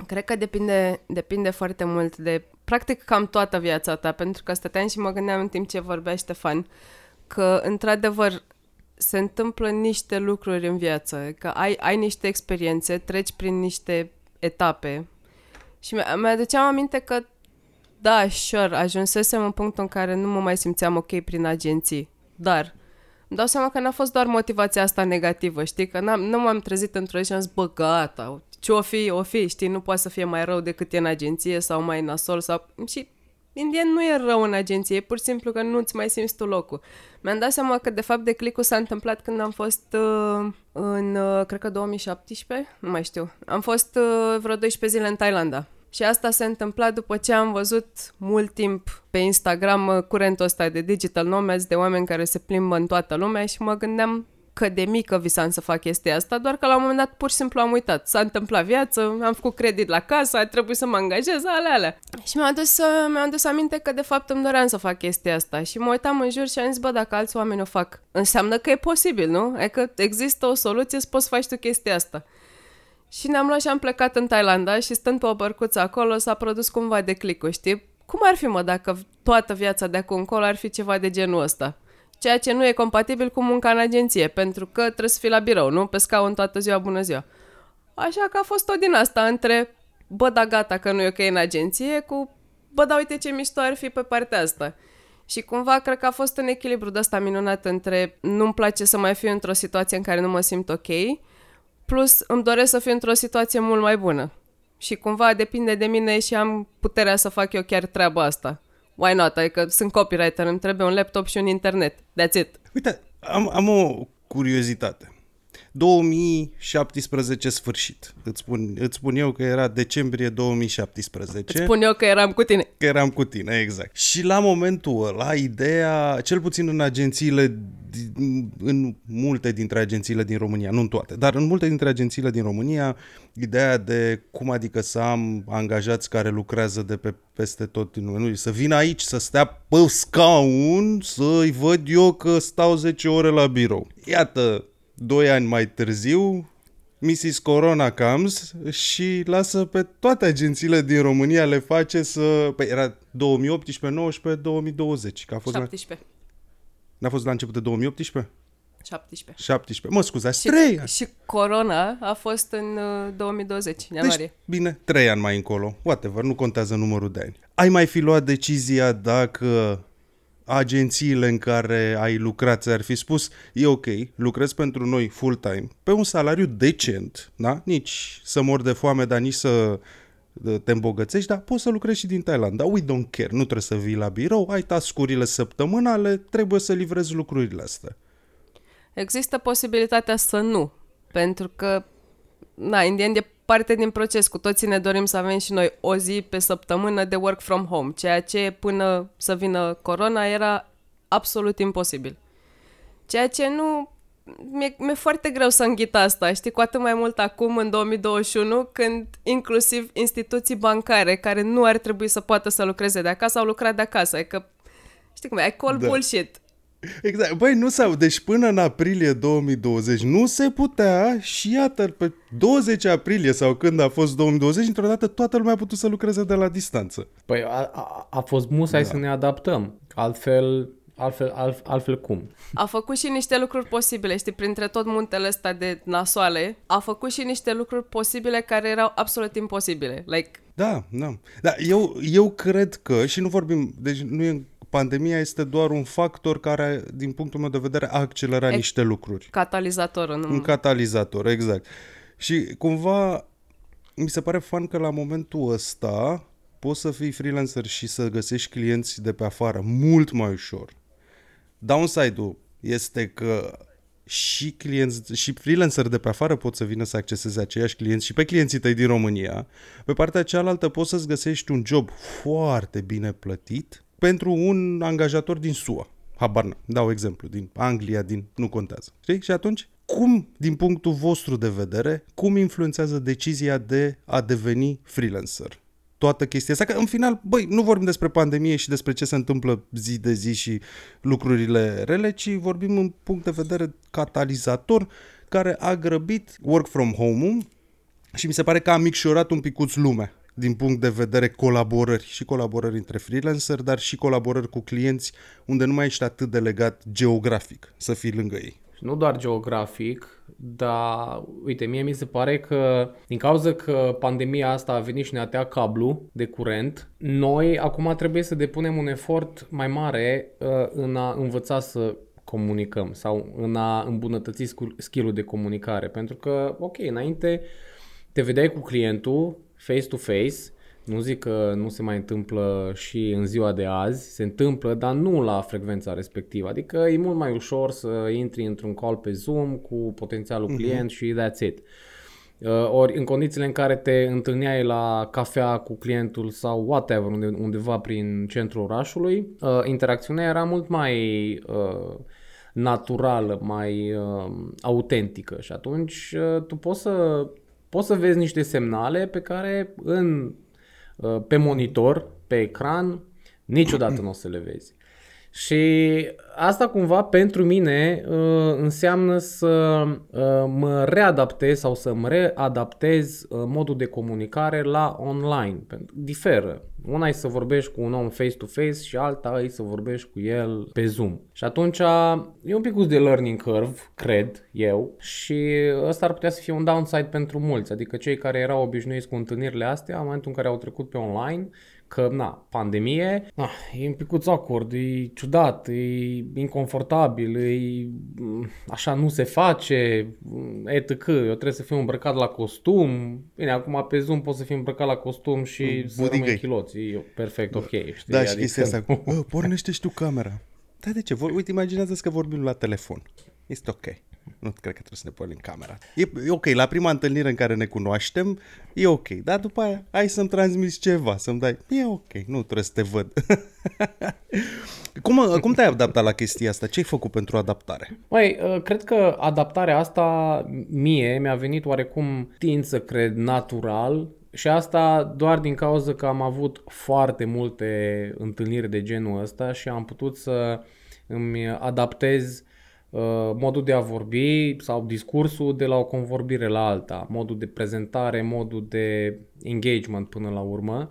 cred că depinde, depinde foarte mult de, practic, cam toată viața ta, pentru că stăteam și mă gândeam în timp ce vorbea Ștefan, că, într-adevăr, se întâmplă niște lucruri în viață, că ai, ai niște experiențe, treci prin niște etape și mi- mi-aduceam aminte că, da, sure, ajunsesem în punctul în care nu mă mai simțeam ok prin agenții, dar îmi dau seama că n-a fost doar motivația asta negativă, știi? Că n-am, nu m-am trezit într-o zi și am zis, bă, gata, ce o fi, o fi, știi? Nu poate să fie mai rău decât e în agenție sau mai nasol sau... Și Indian nu e rău în agenție, e pur și simplu că nu-ți mai simți tu locul. Mi-am dat seama că, de fapt, declicul s-a întâmplat când am fost uh, în, uh, cred că 2017, nu mai știu. Am fost uh, vreo 12 zile în Thailanda. Și asta se întâmpla după ce am văzut mult timp pe Instagram uh, curentul ăsta de digital nomads, de oameni care se plimbă în toată lumea și mă gândeam că de mică visam să fac chestia asta, doar că la un moment dat pur și simplu am uitat. S-a întâmplat viață, am făcut credit la casă, a trebuit să mă angajez, alea, alea. Și mi-am adus, uh, mi-am adus aminte că de fapt îmi doream să fac chestia asta și mă uitam în jur și am zis, bă, dacă alți oameni o fac, înseamnă că e posibil, nu? Adică există o soluție să poți să faci tu chestia asta. Și ne-am luat și am plecat în Thailanda și stând pe o bărcuță acolo s-a produs cumva declicul, știi? Cum ar fi, mă, dacă toată viața de acum încolo ar fi ceva de genul ăsta? Ceea ce nu e compatibil cu munca în agenție, pentru că trebuie să fii la birou, nu? Pe scaun toată ziua, bună ziua. Așa că a fost tot din asta între bă, da, gata, că nu e ok în agenție, cu bă, da, uite ce mișto ar fi pe partea asta. Și cumva cred că a fost un echilibru de ăsta minunat între nu-mi place să mai fiu într-o situație în care nu mă simt ok, plus îmi doresc să fiu într-o situație mult mai bună. Și cumva depinde de mine și am puterea să fac eu chiar treaba asta. Why not? Adică sunt copywriter, îmi trebuie un laptop și un internet. That's it. Uite, am, am o curiozitate. 2017 sfârșit. Îți spun, îți spun eu că era decembrie 2017. Îți spun eu că eram cu tine. Că eram cu tine, exact. Și la momentul ăla, ideea, cel puțin în agențiile, din- în multe dintre agențiile din România, nu în toate, dar în multe dintre agențiile din România, ideea de cum adică să am angajați care lucrează de pe peste tot în lume, nu, să vină aici, să stea pe scaun, să-i văd eu că stau 10 ore la birou. Iată, doi ani mai târziu, Mrs. Corona comes și lasă pe toate agențiile din România le face să... Păi era 2018, 19, 2020, că a fost la... 17. N-a fost la început de 2018? 17. 17. Mă scuzați, Și, 3 ani. și corona a fost în uh, 2020, ianuarie. Deci, bine, 3 ani mai încolo. Whatever, nu contează numărul de ani. Ai mai fi luat decizia dacă agențiile în care ai lucrat ți-ar fi spus e ok, lucrezi pentru noi full-time, pe un salariu decent, da? Nici să mor de foame, dar nici să te îmbogățești, dar poți să lucrezi și din Thailanda. We don't care, nu trebuie să vii la birou, ai tascurile săptămânale, trebuie să livrezi lucrurile astea. Există posibilitatea să nu, pentru că, na, in the end, e parte din proces. Cu toții ne dorim să avem și noi o zi pe săptămână de work from home, ceea ce până să vină corona era absolut imposibil. Ceea ce nu... Mi-e, mi-e foarte greu să înghit asta, știi, cu atât mai mult acum, în 2021, când inclusiv instituții bancare care nu ar trebui să poată să lucreze de acasă, au lucrat de acasă. Adică, știi cum e, I call Da. bullshit. Exact. Băi, nu s-au... Deci până în aprilie 2020 nu se putea și iată, pe 20 aprilie sau când a fost 2020, într-o dată toată lumea a putut să lucreze de la distanță. Păi a, a, a fost musai da. să ne adaptăm. Altfel, altfel, alt, altfel cum? A făcut și niște lucruri posibile, știi, printre tot muntele ăsta de nasoale, a făcut și niște lucruri posibile care erau absolut imposibile. Like, Da, da. Da, eu, eu cred că, și nu vorbim, deci nu e, pandemia este doar un factor care, din punctul meu de vedere, a accelerat Ex- niște lucruri. catalizatorul. Nu... Un catalizator, exact. Și cumva mi se pare fan că la momentul ăsta poți să fii freelancer și să găsești clienți de pe afară mult mai ușor. Downside-ul este că și clienți și freelancer de pe afară pot să vină să acceseze aceiași clienți și pe clienții tăi din România. Pe partea cealaltă poți să-ți găsești un job foarte bine plătit pentru un angajator din SUA. Habar n dau exemplu, din Anglia, din... nu contează. Știi? Și atunci, cum, din punctul vostru de vedere, cum influențează decizia de a deveni freelancer? toată chestia asta, că în final, băi, nu vorbim despre pandemie și despre ce se întâmplă zi de zi și lucrurile rele, ci vorbim în punct de vedere catalizator care a grăbit work from home-ul și mi se pare că a micșorat un picuț lumea din punct de vedere colaborări și colaborări între freelancer, dar și colaborări cu clienți unde nu mai ești atât de legat geografic să fii lângă ei. Și nu doar geografic, dar uite, mie mi se pare că din cauza că pandemia asta a venit și ne-a tăiat cablu de curent, noi acum trebuie să depunem un efort mai mare uh, în a învăța să comunicăm sau în a îmbunătăți skill-ul de comunicare. Pentru că, ok, înainte te vedeai cu clientul face-to-face, nu zic că nu se mai întâmplă și în ziua de azi, se întâmplă, dar nu la frecvența respectivă. Adică e mult mai ușor să intri într-un call pe Zoom cu potențialul uh-huh. client și that's it. Uh, ori în condițiile în care te întâlneai la cafea cu clientul sau whatever, unde, undeva prin centrul orașului, uh, interacțiunea era mult mai uh, naturală, mai uh, autentică și atunci uh, tu poți să, poți să vezi niște semnale pe care în Uh, pe monitor, pe ecran, niciodată nu o să le vezi. Și asta cumva pentru mine uh, înseamnă să uh, mă readaptez sau să mă readaptez uh, modul de comunicare la online. Diferă. Una e să vorbești cu un om face-to-face și alta e să vorbești cu el pe Zoom. Și atunci e un pic de learning curve, cred eu, și ăsta ar putea să fie un downside pentru mulți. Adică cei care erau obișnuiți cu întâlnirile astea, în momentul în care au trecut pe online, că, na, pandemie, na, e un picuț awkward, e ciudat, e inconfortabil, e așa nu se face, etc. Eu trebuie să fiu îmbrăcat la costum. Bine, acum pe Zoom pot să fiu îmbrăcat la costum și să rămân chiloți. E perfect ok, știi? Da, și adică... chestia asta, (laughs) bă, pornește și tu camera. Da, de ce? Uite, imaginează că vorbim la telefon. Este ok. Nu cred că trebuie să ne punem camera. E, e ok, la prima întâlnire în care ne cunoaștem, e ok. Dar după aia, hai să-mi transmiți ceva, să-mi dai... E ok, nu trebuie să te văd. (laughs) cum, cum te-ai adaptat la chestia asta? Ce ai făcut pentru adaptare? Mai, uh, cred că adaptarea asta mie mi-a venit oarecum, tind să cred, natural, și asta doar din cauza că am avut foarte multe întâlniri de genul ăsta și am putut să îmi adaptez Uh, modul de a vorbi sau discursul de la o convorbire la alta, modul de prezentare, modul de engagement până la urmă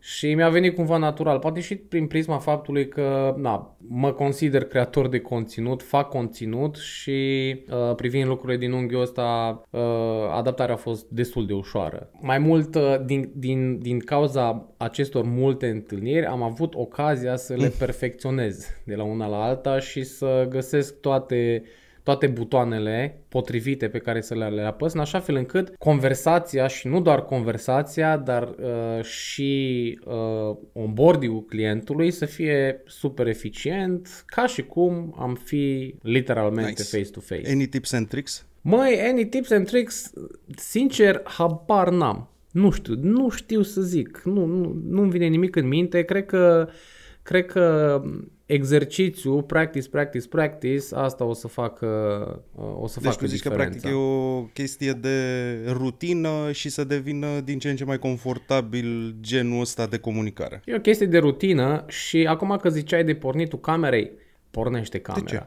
și mi-a venit cumva natural, poate și prin prisma faptului că na, mă consider creator de conținut, fac conținut și uh, privind lucrurile din unghiul ăsta, uh, adaptarea a fost destul de ușoară. Mai mult, uh, din, din, din cauza acestor multe întâlniri, am avut ocazia să le perfecționez de la una la alta și să găsesc toate toate butoanele potrivite pe care să le, le apăs, în așa fel încât conversația și nu doar conversația, dar uh, și uh, onboarding-ul clientului să fie super eficient, ca și cum am fi literalmente nice. face-to-face. Any tips and tricks? Măi, any tips and tricks, sincer, habar n-am. Nu știu, nu știu să zic. Nu, nu, nu-mi vine nimic în minte. Cred că, cred că exercițiu, practice, practice, practice, asta o să facă, o să deci facă zici diferența. că practic e o chestie de rutină și să devină din ce în ce mai confortabil genul ăsta de comunicare. E o chestie de rutină și acum că ziceai de pornitul camerei, pornește camera. De ce?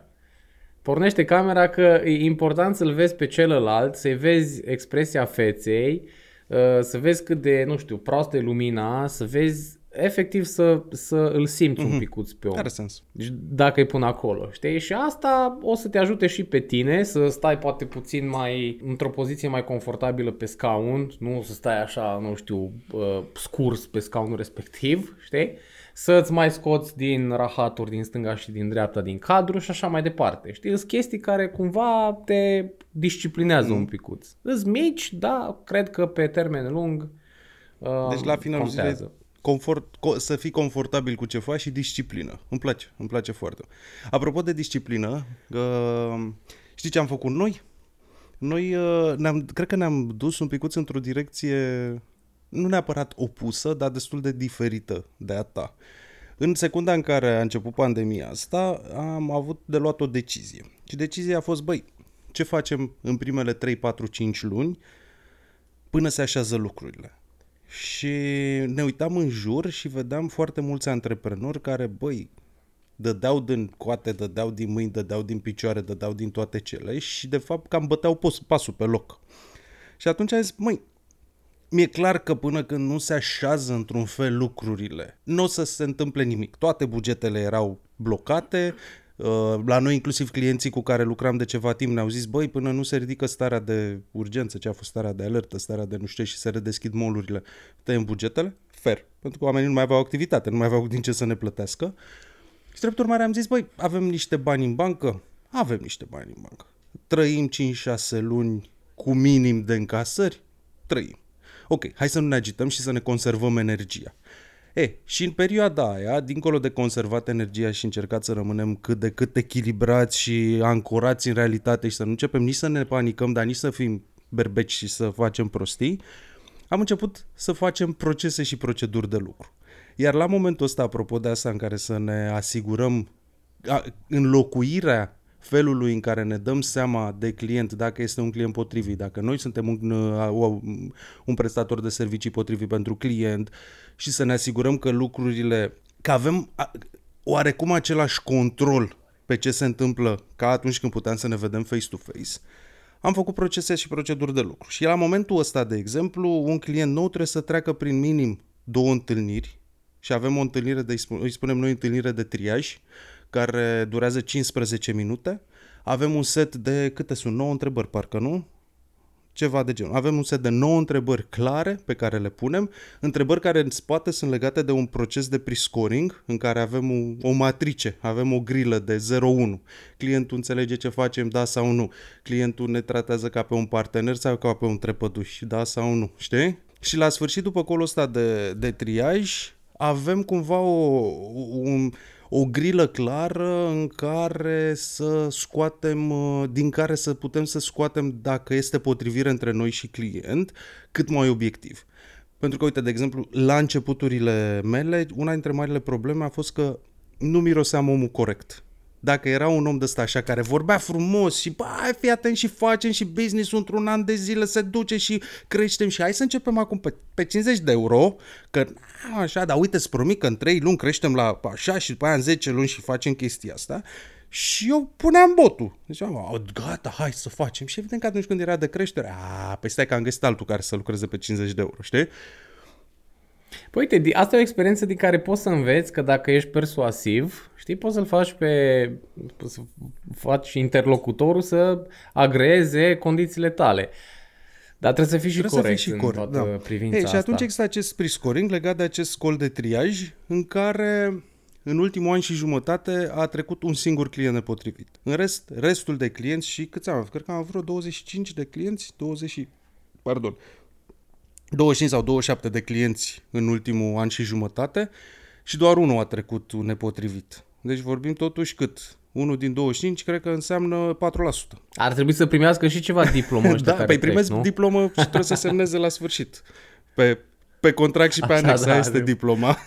Pornește camera că e important să-l vezi pe celălalt, să-i vezi expresia feței, uh, să vezi cât de, nu știu, proastă e lumina, să vezi efectiv să, să îl simți mm-hmm. un mhm. picuț pe om. Are sens. Deci dacă îi pun acolo, știi? Și asta o să te ajute și pe tine să stai poate puțin mai într-o poziție mai confortabilă pe scaun, nu să stai așa, nu știu, uh, scurs pe scaunul respectiv, știi? Să-ți mai scoți din rahaturi din stânga și din dreapta din cadru și așa mai departe. Știi? Sunt chestii care cumva te disciplinează mm. un picuț. Îți mici, da, cred că pe termen lung uh, Deci la finalul zilei confort, să fii confortabil cu ce faci și disciplină. Îmi place, îmi place foarte. Apropo de disciplină, uh, știi ce am făcut noi? Noi uh, ne-am, cred că ne-am dus un picuț într-o direcție nu neapărat opusă, dar destul de diferită de a ta. În secunda în care a început pandemia asta, am avut de luat o decizie. Și decizia a fost, băi, ce facem în primele 3, 4, 5 luni până se așează lucrurile? Și ne uitam în jur și vedeam foarte mulți antreprenori care, băi, dădeau din coate, dădeau din mâini, dădeau din picioare, dădeau din toate cele și de fapt cam băteau pasul pe loc. Și atunci am zis, măi, mi-e clar că până când nu se așează într-un fel lucrurile, nu o să se întâmple nimic. Toate bugetele erau blocate, uh, la noi inclusiv clienții cu care lucram de ceva timp ne-au zis, băi, până nu se ridică starea de urgență, ce a fost starea de alertă, starea de nu știu și se redeschid molurile, tăiem bugetele, fer, pentru că oamenii nu mai aveau activitate, nu mai aveau din ce să ne plătească. Și drept urmare am zis, băi, avem niște bani în bancă? Avem niște bani în bancă. Trăim 5-6 luni cu minim de încasări? Trăim. Ok, hai să nu ne agităm și să ne conservăm energia. E, și în perioada aia, dincolo de conservat energia și încercat să rămânem cât de cât echilibrați și ancorați în realitate și să nu începem nici să ne panicăm, dar nici să fim berbeci și să facem prostii, am început să facem procese și proceduri de lucru. Iar la momentul ăsta, apropo de asta în care să ne asigurăm înlocuirea felului în care ne dăm seama de client dacă este un client potrivit, dacă noi suntem un, un prestator de servicii potrivit pentru client și să ne asigurăm că lucrurile, că avem oarecum același control pe ce se întâmplă ca atunci când puteam să ne vedem face-to-face, am făcut procese și proceduri de lucru. Și la momentul ăsta, de exemplu, un client nou trebuie să treacă prin minim două întâlniri și avem o întâlnire de, îi spunem noi întâlnire de triaj, care durează 15 minute. Avem un set de, câte sunt, 9 întrebări, parcă nu? Ceva de genul. Avem un set de 9 întrebări clare pe care le punem, întrebări care în spate sunt legate de un proces de prescoring în care avem o, o matrice, avem o grilă de 0-1. Clientul înțelege ce facem, da sau nu. Clientul ne tratează ca pe un partener sau ca pe un trepăduș, da sau nu, știi? Și la sfârșit, după colul ăsta de, de triaj, avem cumva o, un, o grilă clară în care să scoatem, uh, din care să putem să scoatem dacă este potrivire între noi și client, cât mai obiectiv. Pentru că, uite, de exemplu, la începuturile mele, una dintre marile probleme a fost că nu miroseam omul corect. Dacă era un om de ăsta așa care vorbea frumos și bă, hai fi atent și facem și business într-un an de zile se duce și creștem și hai să începem acum pe, pe 50 de euro, că așa, dar uite, îți promit că în 3 luni creștem la așa și după aia în 10 luni și facem chestia asta. Și eu puneam botul. Ziceam, gata, hai să facem. Și evident că atunci când era de creștere, a, păi stai că am găsit altul care să lucreze pe 50 de euro, știi? Păi uite, asta e o experiență din care poți să înveți că dacă ești persuasiv, știi, poți să-l faci pe, să faci interlocutorul să agreze condițiile tale. Dar trebuie să fii și trebuie corect să fii și corect, în toată da. privința Ei, Și atunci există acest pre-scoring legat de acest scol de triaj în care în ultimul an și jumătate a trecut un singur client nepotrivit. În rest, restul de clienți și câți am? Cred că am vreo 25 de clienți, 20, pardon, 25 sau 27 de clienți în ultimul an și jumătate și doar unul a trecut nepotrivit. Deci vorbim totuși cât? Unul din 25 cred că înseamnă 4%. Ar trebui să primească și ceva diplomă (laughs) ăștia Da, care păi primesc trec, nu? diplomă și trebuie să semneze la sfârșit. Pe, pe contract și pe Așa, anexa da, este de- diploma.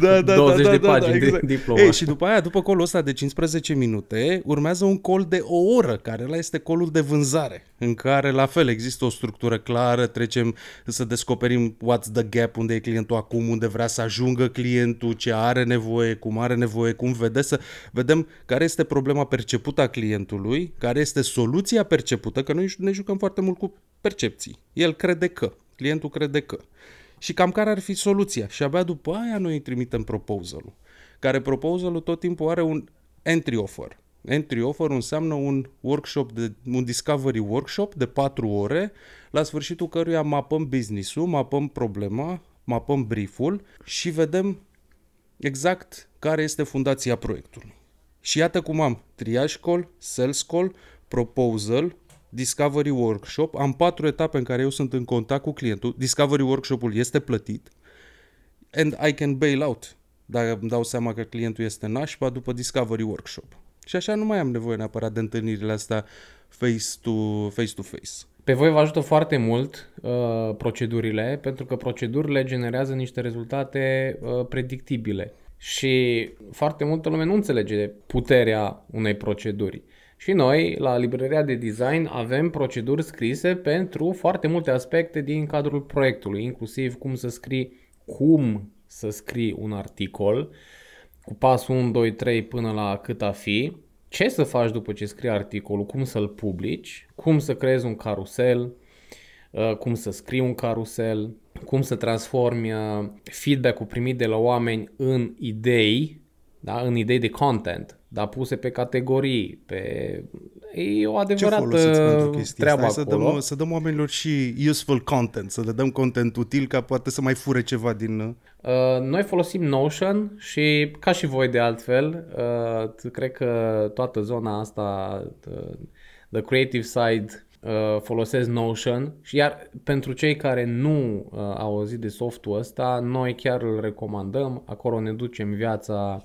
Da, da, 20 da, de da, pagini da, de exact. diplomă. Ei, și după aia, după colul ăsta de 15 minute, urmează un col de o oră, care ăla este colul de vânzare, în care la fel există o structură clară, trecem să descoperim what's the gap, unde e clientul acum, unde vrea să ajungă clientul, ce are nevoie, cum are nevoie, cum vede, să vedem care este problema percepută a clientului, care este soluția percepută, că noi ne jucăm foarte mult cu percepții. El crede că, clientul crede că și cam care ar fi soluția. Și abia după aia noi îi trimitem proposal-ul. Care proposal-ul tot timpul are un entry offer. Entry offer înseamnă un workshop, de, un discovery workshop de 4 ore, la sfârșitul căruia mapăm business-ul, mapăm problema, mapăm brief-ul și vedem exact care este fundația proiectului. Și iată cum am triage call, sales call, proposal, Discovery Workshop. Am patru etape în care eu sunt în contact cu clientul. Discovery Workshop-ul este plătit and I can bail out dacă îmi dau seama că clientul este nașpa după Discovery Workshop. Și așa nu mai am nevoie neapărat de întâlnirile astea face to face. To face. Pe voi vă ajută foarte mult uh, procedurile, pentru că procedurile generează niște rezultate uh, predictibile. Și foarte multă lume nu înțelege puterea unei proceduri. Și noi, la librăria de design, avem proceduri scrise pentru foarte multe aspecte din cadrul proiectului, inclusiv cum să scrii, cum să scrii un articol, cu pasul 1, 2, 3 până la cât a fi, ce să faci după ce scrii articolul, cum să-l publici, cum să creezi un carusel, uh, cum să scrii un carusel, cum să transformi uh, feedback-ul primit de la oameni în idei, da? în idei de content, da? puse pe categorii, pe... E o Ce folosiți adevărată pentru chestia treabă asta? Hai să acolo. dăm, să dăm oamenilor și useful content, să le dăm content util ca poate să mai fure ceva din... uh, Uh, Noi folosim Notion și ca și voi de altfel, uh, t- cred că toată zona asta, the, the creative side, uh, folosesc Notion și iar pentru cei care nu uh, au auzit de softul ăsta, noi chiar îl recomandăm, acolo ne ducem viața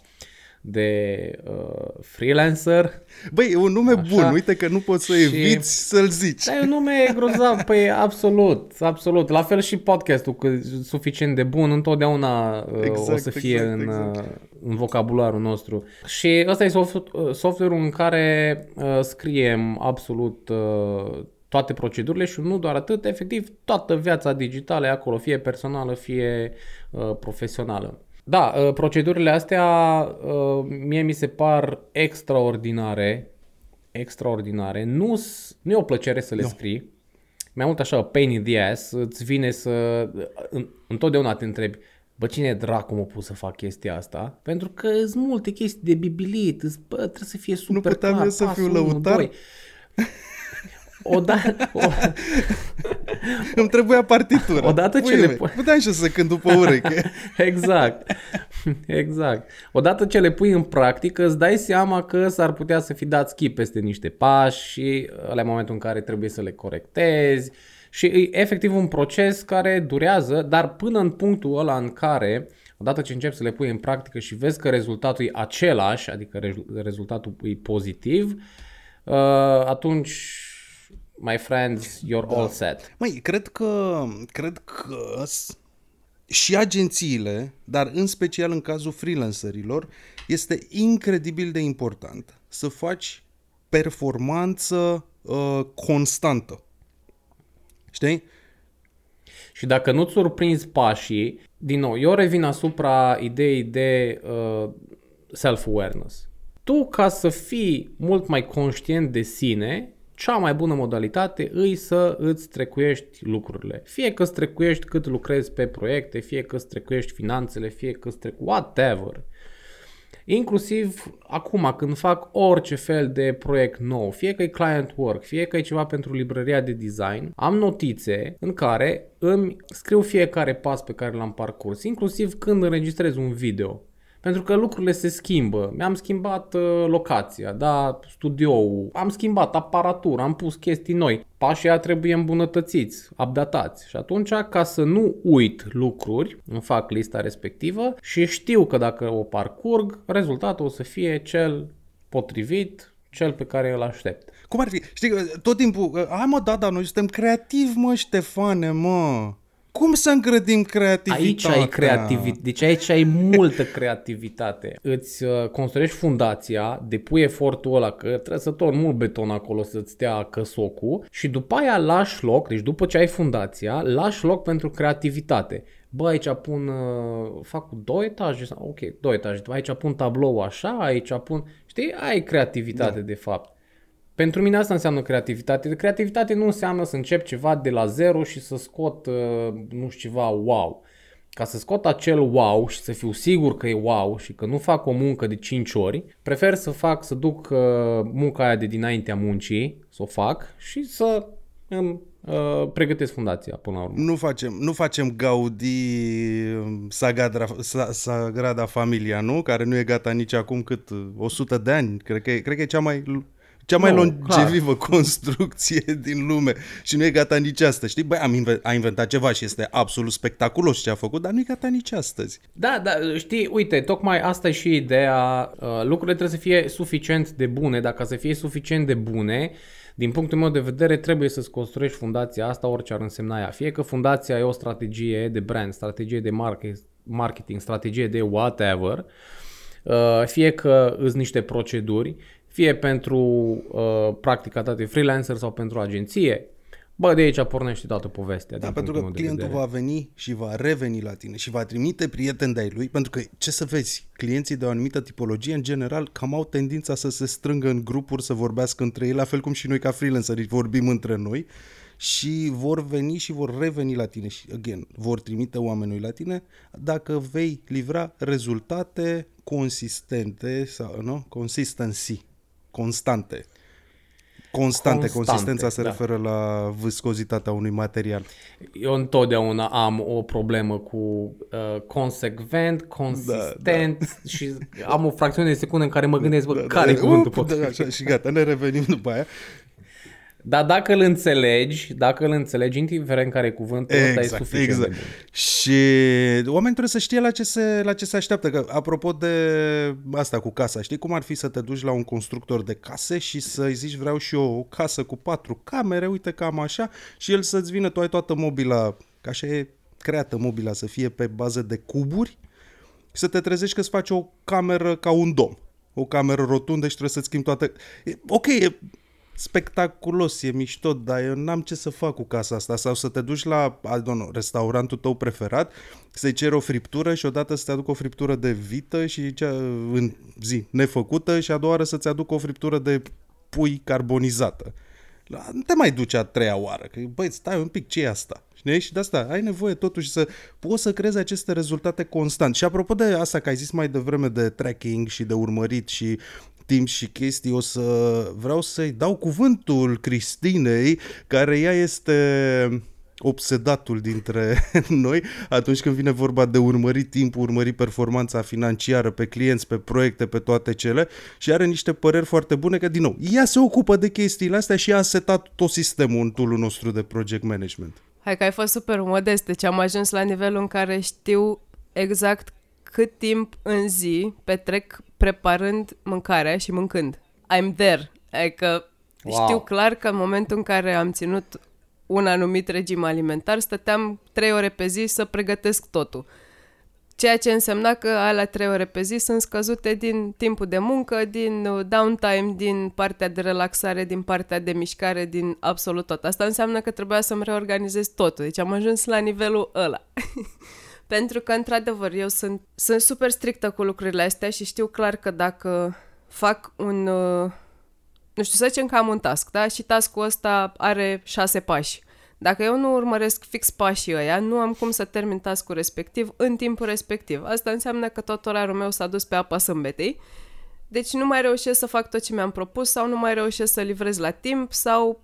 de uh, freelancer. Băi, e un nume Așa. bun, uite că nu poți să Și- eviți să-l zici. Da, e un nume grozav, păi absolut, absolut. La fel și podcastul, că e suficient de bun, întotdeauna exact, o Exact, să fie exact, în, exact. uh, în vocabularul nostru. Și ăsta e soft, uh, software-ul în care uh, scriem absolut uh, toate procedurile și nu doar atât, efectiv toată viața digitală e acolo, fie personală, fie uh, profesională. Da, uh, procedurile astea uh, mie mi se par extraordinare, extraordinare. Nu, nu e o plăcere să le no. scrii. Mai mult așa, pain in the ass, îți vine să... Întotdeauna te întrebi, bă, cine dracu m-a pus să fac chestia asta? Pentru că sunt multe chestii de bibilit, îți, bă, trebuie să fie super Nu puteam clar, eu să fiu lăutar? 1, (laughs) Odată... O... (laughs) Îmi trebuia partitură. Odată ce le... Pui... Puteam și să cânt după ureche. (laughs) exact. (laughs) Exact. Odată ce le pui în practică, îți dai seama că s-ar putea să fi dat schimb peste niște pași și la momentul în care trebuie să le corectezi. Și e efectiv un proces care durează, dar până în punctul ăla în care odată ce începi să le pui în practică și vezi că rezultatul e același, adică rezultatul e pozitiv, uh, atunci my friends, you're all set. Măi, cred că, cred că s- și agențiile, dar în special în cazul freelancerilor, este incredibil de important să faci performanță uh, constantă. Știi? Și dacă nu-ți surprinzi pașii, din nou, eu revin asupra ideii de uh, self-awareness. Tu, ca să fii mult mai conștient de sine, cea mai bună modalitate îi să îți trecuiești lucrurile. Fie că îți trecuiești cât lucrezi pe proiecte, fie că îți trecuiești finanțele, fie că îți trecu... whatever. Inclusiv acum când fac orice fel de proiect nou, fie că e client work, fie că e ceva pentru librăria de design, am notițe în care îmi scriu fiecare pas pe care l-am parcurs, inclusiv când înregistrez un video. Pentru că lucrurile se schimbă. Mi-am schimbat uh, locația, da, studioul, am schimbat aparatura, am pus chestii noi. Pașii aia trebuie îmbunătățiți, updatați. Și atunci, ca să nu uit lucruri, îmi fac lista respectivă și știu că dacă o parcurg, rezultatul o să fie cel potrivit, cel pe care îl aștept. Cum ar fi? Știi, că tot timpul, uh, hai mă, da, da, noi suntem creativi, mă, Ștefane, mă. Cum să îngrădim Aici creativitatea? ai creativitate, deci aici ai multă creativitate. Îți uh, construiești fundația, depui efortul ăla, că trebuie să torni mult beton acolo să-ți stea căsocul și după aia lași loc, deci după ce ai fundația, lași loc pentru creativitate. Bă, aici pun, uh, fac cu două etaje, sau- ok, două etaje, aici pun tablou așa, aici pun, știi, ai creativitate da. de fapt. Pentru mine asta înseamnă creativitate. Creativitate nu înseamnă să încep ceva de la zero și să scot, uh, nu știu, ceva wow. Ca să scot acel wow și să fiu sigur că e wow și că nu fac o muncă de 5 ori, prefer să fac, să duc uh, munca aia de dinaintea muncii, să o fac și să îmi uh, pregătesc fundația până la urmă. Nu facem, nu facem Gaudi um, Sagrada, Sa- Sagrada Familia, nu? Care nu e gata nici acum cât uh, 100 de ani. Cred că e, cred că e cea mai cea mai Nu, longevivă construcție din lume și nu e gata nici astăzi. Știi, băi, am inven- a inventat ceva și este absolut spectaculos ce a făcut, dar nu e gata nici astăzi. Da, da, știi, uite, tocmai asta e și ideea. Uh, lucrurile trebuie să fie suficient de bune. Dacă să fie suficient de bune, din punctul meu de vedere, trebuie să-ți construiești fundația asta, orice ar însemna ea. Fie că fundația e o strategie de brand, strategie de market- marketing, strategie de whatever, uh, fie că îți niște proceduri, fie pentru uh, practica ta de freelancer sau pentru agenție, Bă, de aici pornește toată povestea. Da, din pentru că punctul meu de clientul vedere. va veni și va reveni la tine și va trimite prieteni de-ai lui, pentru că, ce să vezi, clienții de o anumită tipologie, în general, cam au tendința să se strângă în grupuri, să vorbească între ei, la fel cum și noi ca freelanceri vorbim între noi și vor veni și vor reveni la tine și, again, vor trimite oamenii la tine dacă vei livra rezultate consistente sau, nu? Consistency, constante. Constante, Constante, consistența se da. referă la viscozitatea unui material. Eu întotdeauna am o problemă cu uh, consecvent, consistent da, da. (laughs) și am o fracțiune de secundă în care mă gândesc, bă, da, care e cuvântul Up, da, potrivit? așa, și gata, ne revenim după aia. Dar dacă îl înțelegi, dacă îl înțelegi, indiferent care e cuvântul, ăsta e Exact, suficient exact. de bun. Și oamenii trebuie să știe la ce, se, la ce se așteaptă. Că, apropo de asta cu casa, știi cum ar fi să te duci la un constructor de case și să-i zici vreau și eu o casă cu patru camere, uite cam așa, și el să-ți vină, tu ai toată mobila, ca așa e creată mobila, să fie pe bază de cuburi, și să te trezești că îți faci o cameră ca un dom. O cameră rotundă și trebuie să-ți schimbi toate... E, ok, e spectaculos, e mișto, dar eu n-am ce să fac cu casa asta. Sau să te duci la, I don't know, restaurantul tău preferat, să-i ceri o friptură și odată să-ți aducă o friptură de vită și cea în zi nefăcută și a doua oară să-ți aducă o friptură de pui carbonizată. La- Nu te mai duci a treia oară, că băi, stai un pic, ce e asta? Știi? Și de asta ai nevoie totuși să poți să creezi aceste rezultate constant. Și apropo de asta că ai zis mai devreme de tracking și de urmărit și timp și chestii, o să vreau să-i dau cuvântul Cristinei, care ea este obsedatul dintre (laughs) noi atunci când vine vorba de urmărit timpul, urmărit performanța financiară pe clienți, pe proiecte, pe toate cele și are niște păreri foarte bune că, din nou, ea se ocupă de chestiile astea și a setat tot sistemul în tool nostru de project management. Hai că ai fost super modest, deci am ajuns la nivelul în care știu exact cât timp în zi petrec preparând mâncarea și mâncând. I'm there. Adică Wow. wow. știu clar că în momentul în care am ținut un anumit regim alimentar, stăteam trei ore pe zi să pregătesc totul. Ceea ce însemna că alea trei ore pe zi sunt scăzute din timpul de muncă, din uh, downtime, din partea de relaxare, din partea de mișcare, din absolut tot. Asta înseamnă că trebuia să-mi reorganizez totul. Deci am ajuns la nivelul ăla. (laughs) Pentru că, într-adevăr, eu sunt, sunt super strictă cu lucrurile astea și știu clar că dacă fac un... uh, Nu știu, să zicem că am un task, da? Și taskul ăsta are șase pași. Dacă eu nu urmăresc fix pașii ăia, nu am cum să termin taskul respectiv în timpul respectiv. Asta înseamnă că tot orarul meu s-a dus pe apa sâmbetei, deci nu mai reușesc să fac tot ce mi-am propus sau nu mai reușesc să livrez la timp sau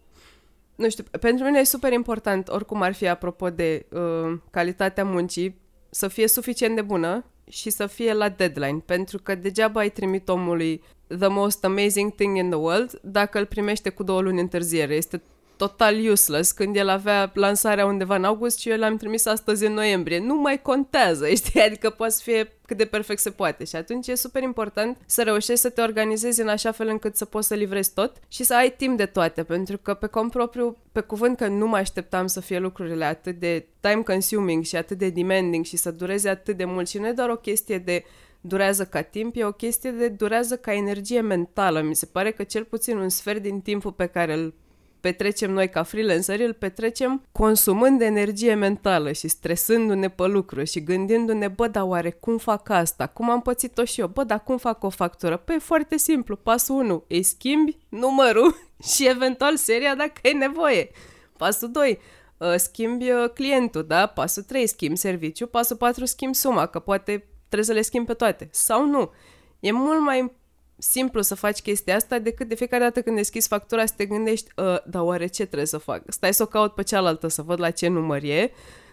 nu știu, pentru mine e super important, oricum ar fi apropo de uh, calitatea muncii, să fie suficient de bună și să fie la deadline, pentru că degeaba ai trimit omului the most amazing thing in the world dacă îl primește cu două luni întârziere. Este total useless când el avea lansarea undeva în august și eu l-am trimis astăzi în noiembrie. Nu mai contează, (laughs) știi? Adică poate să fie cât de perfect se poate. Și atunci e super important să reușești să te organizezi în așa fel încât să poți să livrezi tot și să ai timp de toate, pentru că pe cont propriu, pe cuvânt că nu mă așteptam să fie lucrurile atât de time consuming și atât de demanding și să dureze atât de mult și nu e doar o chestie de durează ca timp, e o chestie de durează ca energie mentală. Mi se pare că cel puțin un sfert din timpul pe care îl petrecem noi ca freelanceri, îl petrecem consumând energie mentală și stresându-ne pe lucruri și gândindu-ne, bă, dar oare cum fac asta? Cum am pățit-o și eu? Bă, dar cum fac o factură? Păi e foarte simplu. Pasul 1, îi schimbi numărul (laughs) și eventual seria dacă e nevoie. Pasul 2, uh, schimbi uh, clientul, da? Pasul 3, schimbi serviciu. Pasul 4, schimbi suma, că poate trebuie să le schimbi pe toate. Sau nu. E mult mai simplu să faci chestia asta decât de fiecare dată când deschizi factura să te gândești, uh, dar oare ce trebuie să fac? Stai să o caut pe cealaltă, să văd la ce număr e,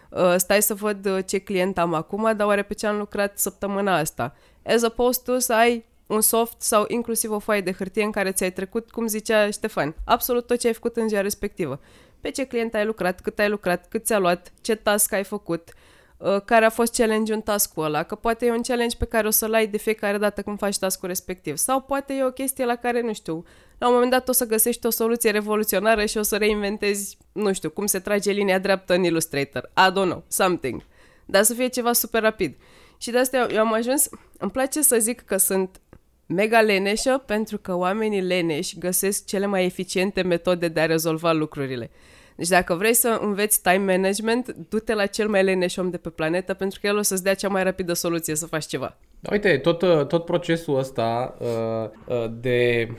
uh, stai să văd uh, ce client am acum, dar oare pe ce am lucrat săptămâna asta? As opposed to să ai un soft sau inclusiv o foaie de hârtie în care ți-ai trecut, cum zicea Ștefan, absolut tot ce ai făcut în ziua respectivă. Pe ce client ai lucrat, cât ai lucrat, cât ți-a luat, ce task ai făcut, uh, care a fost challenge în task-ul ăla, că poate e un challenge pe care o să-l ai de fiecare dată când faci task-ul respectiv. Sau poate e o chestie la care, nu știu, la un moment dat o să găsești o soluție revoluționară și o să reinventezi, nu știu, cum se trage linia dreaptă în Illustrator. I don't know, something. Dar să fie ceva super rapid. Și de asta eu, eu am ajuns, îmi place să zic că sunt mega leneșă pentru că oamenii leneși găsesc cele mai eficiente metode de a rezolva lucrurile. Deci dacă vrei să înveți time management, du-te la cel mai leneș om de pe planetă pentru că el o să-ți dea cea mai rapidă soluție să faci ceva. Uite, tot, tot procesul ăsta uh, uh, de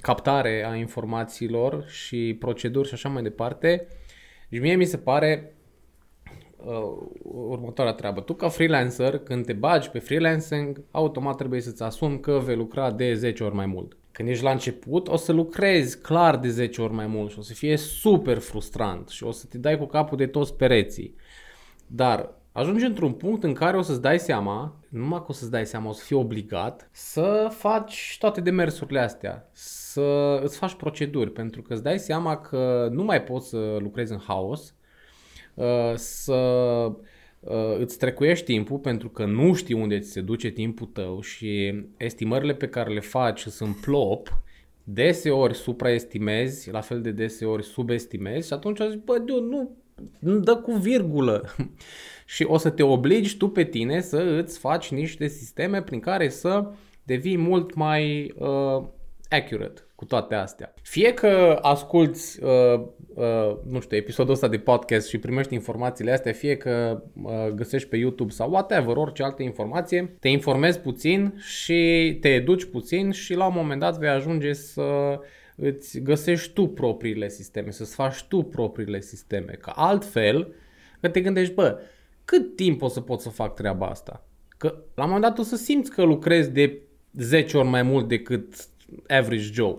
captare a informațiilor și proceduri și așa mai departe, deci mie mi se pare uh, următoarea treabă. Tu ca freelancer, când te bagi pe freelancing, automat trebuie să-ți asumi că vei lucra de 10 ori mai mult. Când ești la început, o să lucrezi clar de 10 ori mai mult și o să fie super frustrant și o să te dai cu capul de toți pereții. Dar ajungi într-un punct în care o să-ți dai seama, numai că o să-ți dai seama, o să fii obligat să faci toate demersurile astea, să îți faci proceduri, pentru că îți dai seama că nu mai poți să lucrezi în haos, uh, să uh, îți trecuiești timpul pentru că nu știi unde ți se duce timpul tău și estimările pe care le faci sunt plop, deseori supraestimezi, la fel de deseori subestimezi și atunci zici, bă, dude, nu, nu dă cu virgulă. (laughs) și o să te obligi tu pe tine să îți faci niște sisteme prin care să devii mult mai uh, accurate cu toate astea. Fie că asculti, uh, uh, nu știu, episodul ăsta de podcast și primești informațiile astea, fie că uh, găsești pe YouTube sau whatever, orice altă informație, te informezi puțin și te educi puțin și la un moment dat vei ajunge să îți găsești tu propriile sisteme, să-ți faci tu propriile sisteme. Că altfel, că te gândești, bă, cât timp o să pot să fac treaba asta? Că la un moment dat o să simți că lucrezi de 10 ori mai mult decât average Joe.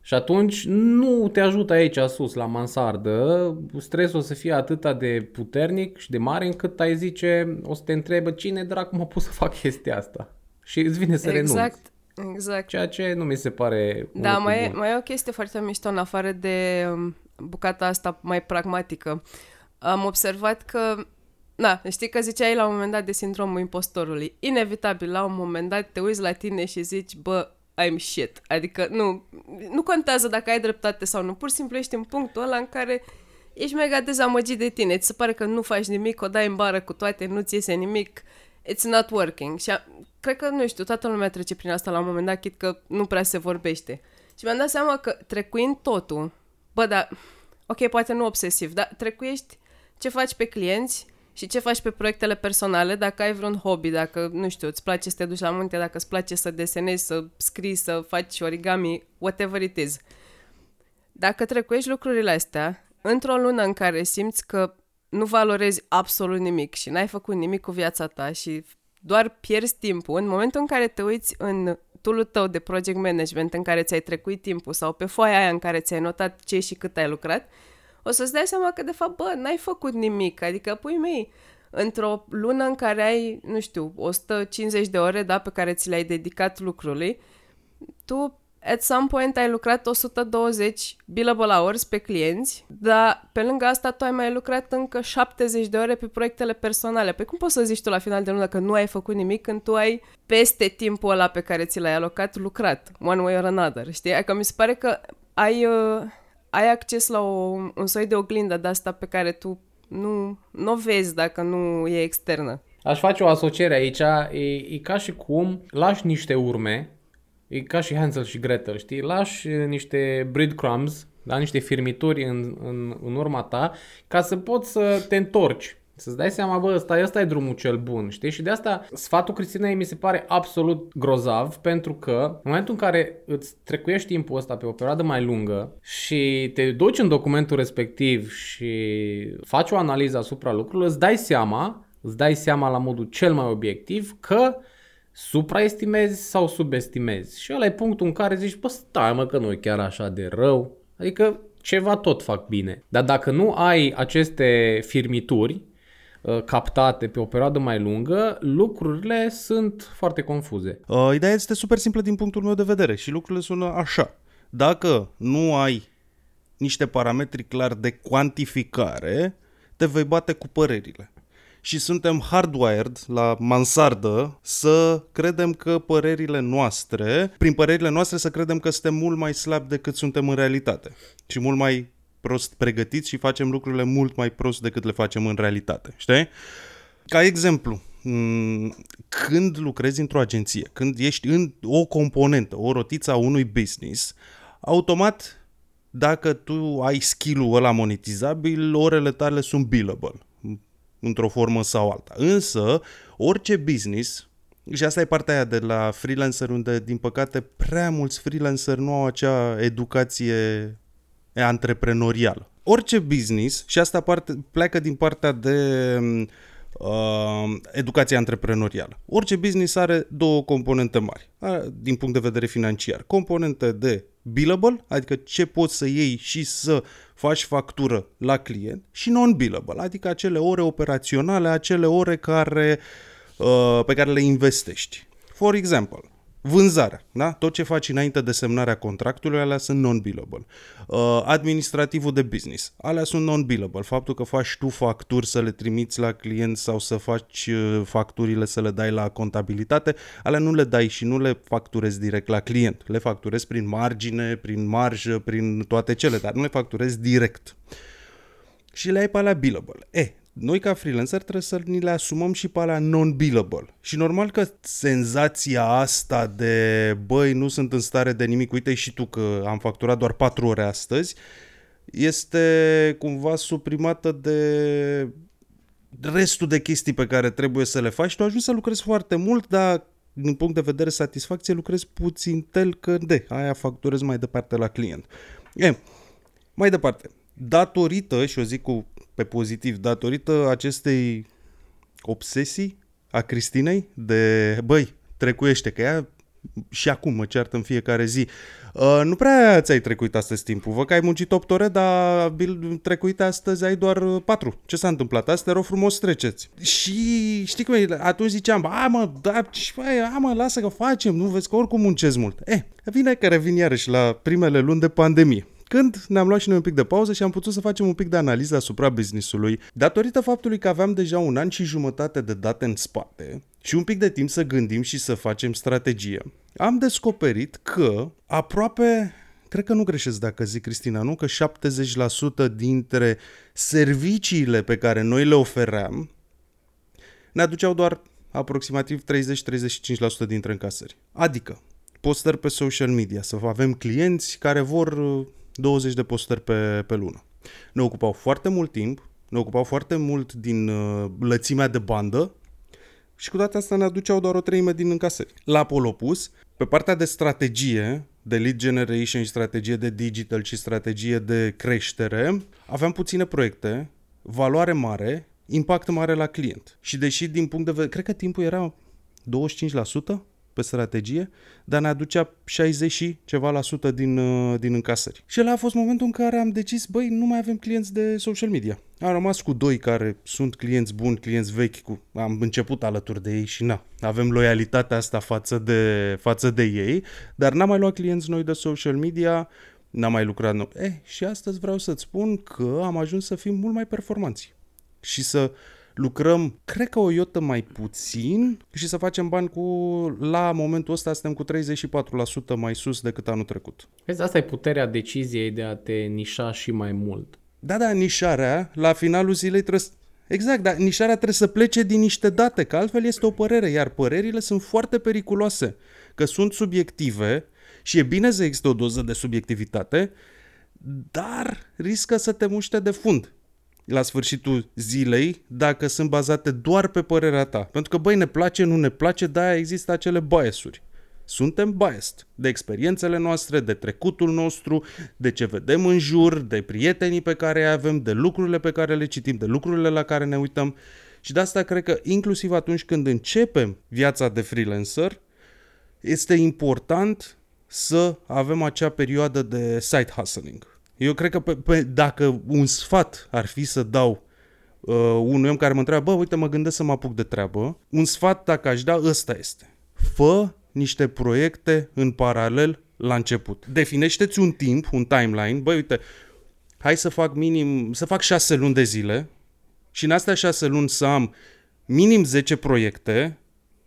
Și atunci nu te ajută aici sus, la mansardă, stresul o să fie atât de puternic și de mare încât ai zice, o să te întrebe cine dracu m-a pus să fac chestia asta. Și îți vine să exact. renunți. Exact. Ceea ce nu mi se pare Da, mai e, mai e o chestie foarte mișto în afară de um, bucata asta mai pragmatică. Am observat că Da, știi că ziceai la un moment dat de sindromul impostorului. Inevitabil, la un moment dat te uiți la tine și zici, bă, I'm shit. Adică nu, nu contează dacă ai dreptate sau nu, pur și simplu ești în punctul ăla în care ești mega dezamăgit de tine, ți se pare că nu faci nimic, o dai în bară cu toate, nu-ți iese nimic, it's not working. Și a, cred că, nu știu, toată lumea trece prin asta la un moment dat, chit că nu prea se vorbește. Și mi-am dat seama că trecuind totul, bă, dar, ok, poate nu obsesiv, dar trecuiești ce faci pe clienți, și ce faci pe proiectele personale, dacă ai vreun hobby, dacă, nu știu, îți place să te duci la munte, dacă îți place să desenezi, să scrii, să faci origami, whatever it is. Dacă trecuiești lucrurile astea, într-o lună în care simți că nu valorezi absolut nimic și n-ai făcut nimic cu viața ta și doar pierzi timpul, în momentul în care te uiți în tool tău de project management în care ți-ai trecut timpul sau pe foaia aia în care ți-ai notat ce și cât ai lucrat, o să-ți dai seama că, de fapt, bă, n-ai făcut nimic. Adică, pui mei, într-o lună în care ai, nu știu, 150 de ore, da, pe care ți le-ai dedicat lucrului, tu at some point ai lucrat 120 billable hours pe clienți, dar pe lângă asta tu ai mai lucrat încă 70 de ore pe proiectele personale. Pe cum poți să zici tu la final de lună că nu ai făcut nimic când tu ai peste timpul ăla pe care ți l-ai alocat lucrat, one way or another, știi? Adică mi se pare că ai... Uh, ai acces la o, un soi de oglindă de asta pe care tu nu, nu o vezi dacă nu e externă. Aș face o asociere aici, e, e ca și cum lași niște urme, e ca și Hansel și Gretel, știi? Lași niște breadcrumbs, da? niște firmituri în, în, în urma ta, ca să poți să te întorci să-ți dai seama, bă, ăsta, ăsta e drumul cel bun, știi? Și de asta sfatul Cristinei mi se pare absolut grozav, pentru că în momentul în care îți trecuiești timpul ăsta pe o perioadă mai lungă și te duci în documentul respectiv și faci o analiză asupra lucrurilor, îți dai seama, îți dai seama la modul cel mai obiectiv că supraestimezi sau subestimezi. Și ăla e punctul în care zici, bă, stai mă că nu e chiar așa de rău. Adică ceva tot fac bine. Dar dacă nu ai aceste firmituri, Uh, captate pe o perioadă mai lungă, lucrurile sunt foarte confuze. Uh, ideea este super simplă din punctul meu de vedere și lucrurile sună așa. Dacă nu ai niște parametri clar de cuantificare, te vei bate cu părerile. Și suntem hardwired la mansardă să credem că părerile noastre, prin părerile noastre să credem că suntem mult mai slabi decât suntem în realitate și mult mai prost pregătiți și facem lucrurile mult mai prost decât le facem în realitate, știi? Ca exemplu, m- când lucrezi într-o agenție, când ești în o componentă, o rotiță a unui business, automat dacă tu ai skill-ul ăla monetizabil, orele tale sunt billable într-o formă sau alta. Însă, orice business, și asta e partea aia de la freelancer, unde, din păcate, prea mulți freelancer nu au acea educație antreprenorială. Orice business, și asta parte, pleacă din partea de uh, educație antreprenorială. Orice business are două componente mari, din punct de vedere financiar. Componente de billable, adică ce poți să iei și să faci factură la client, și non-billable, adică acele ore operaționale, acele ore care, uh, pe care le investești. For example, Vânzarea, da? Tot ce faci înainte de semnarea contractului, alea sunt non-billable. Uh, administrativul de business, alea sunt non-billable. Faptul că faci tu facturi să le trimiți la client sau să faci uh, facturile să le dai la contabilitate, alea nu le dai și nu le facturezi direct la client. Le facturezi prin margine, prin marjă, prin toate cele, dar nu le facturezi direct. Și le ai pe alea billable. E, noi ca freelancer trebuie să ni le asumăm și pe alea non-billable. Și normal că senzația asta de băi, nu sunt în stare de nimic, uite și tu că am facturat doar 4 ore astăzi, este cumva suprimată de restul de chestii pe care trebuie să le faci. Tu ajungi să lucrezi foarte mult, dar din punct de vedere satisfacție lucrezi puțin tel că de, aia facturezi mai departe la client. E, mai departe, datorită, și o zic cu pe pozitiv, datorită acestei obsesii a Cristinei de, băi, trecuiește, că ea și acum mă ceartă în fiecare zi. Uh, nu prea ți-ai trecuit astăzi timpul. Vă că ai muncit 8 ore, dar trecuit astăzi ai doar 4. Ce s-a întâmplat? Asta te rog frumos treceți. Și știi cum e? Atunci ziceam, a mă, da, a mă, lasă că facem, nu vezi că oricum muncesc mult. Eh, vine că revin iarăși la primele luni de pandemie când ne-am luat și noi un pic de pauză și am putut să facem un pic de analiză asupra businessului, datorită faptului că aveam deja un an și jumătate de date în spate și un pic de timp să gândim și să facem strategie, am descoperit că aproape cred că nu greșesc dacă zic, Cristina, nu? Că 70% dintre serviciile pe care noi le ofeream ne aduceau doar aproximativ 30-35% dintre încasări. Adică, postări pe social media, să avem clienți care vor 20 de postări pe, pe lună. Ne ocupau foarte mult timp, ne ocupau foarte mult din uh, lățimea de bandă și cu toate astea ne aduceau doar o treime din încasări. La Polopus, pe partea de strategie, de lead generation și strategie de digital și strategie de creștere, aveam puține proiecte, valoare mare, impact mare la client. Și deși din punct de vedere, cred că timpul era 25%, pe strategie, dar ne aducea 60 și ceva la sută din, uh, din încasări. Și ăla a fost momentul în care am decis, băi, nu mai avem clienți de social media. Am rămas cu doi care sunt clienți buni, clienți vechi, cu, am început alături de ei și na, avem loialitatea asta față de, față de ei, dar n-am mai luat clienți noi de social media, n-am mai lucrat nou. Eh, și astăzi vreau să-ți spun că am ajuns să fim mult mai performanți și să lucrăm, cred că o iotă mai puțin și să facem bani cu, la momentul ăsta suntem cu 34% mai sus decât anul trecut. Vezi, asta e puterea deciziei de a te nișa și mai mult. Da, da, nișarea, la finalul zilei trebuie să... Exact, dar nișarea trebuie să plece din niște date, că altfel este o părere, iar părerile sunt foarte periculoase, că sunt subiective și e bine să există o doză de subiectivitate, dar riscă să te muște de fund la sfârșitul zilei dacă sunt bazate doar pe părerea ta. Pentru că, băi, ne place, nu ne place, de-aia există acele biasuri. Suntem biased de experiențele noastre, de trecutul nostru, de ce vedem în jur, de prietenii pe care îi avem, de lucrurile pe care le citim, de lucrurile la care ne uităm. Și de asta cred că inclusiv atunci când începem viața de freelancer, este important să avem acea perioadă de side hustling eu cred că pe, pe, dacă un sfat ar fi să dau uh, unui om care mă întreabă, bă, uite, mă gândesc să mă apuc de treabă, un sfat dacă aș da, ăsta este. Fă niște proiecte în paralel la început. Definește-ți un timp, un timeline, băi, uite, hai să fac minim, să fac șase luni de zile și în astea șase luni să am minim 10 proiecte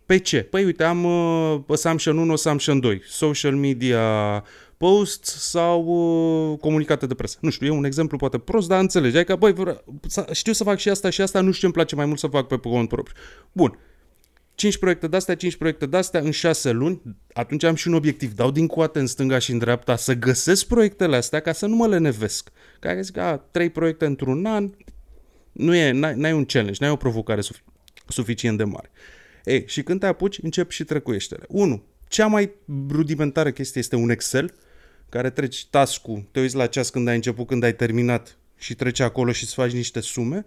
pe ce? Păi uite, am uh, Assumption 1, Assumption 2, social media, post sau uh, comunicate de presă. Nu știu, e un exemplu poate prost, dar înțelegi. Adică, băi, știu să fac și asta și asta, nu știu ce îmi place mai mult să fac pe cont propriu. Bun. 5 proiecte de-astea, 5 proiecte de-astea în 6 luni, atunci am și un obiectiv. Dau din coate în stânga și în dreapta să găsesc proiectele astea ca să nu mă lenevesc. Care zic, a, 3 proiecte într-un an, nu e, n-ai, n-ai un challenge, n-ai o provocare sufi- suficient de mare. Ei, și când te apuci, încep și trecuieștele. 1. Cea mai rudimentară chestie este un Excel, care treci task-ul, te uiți la ceas când ai început, când ai terminat și treci acolo și îți faci niște sume.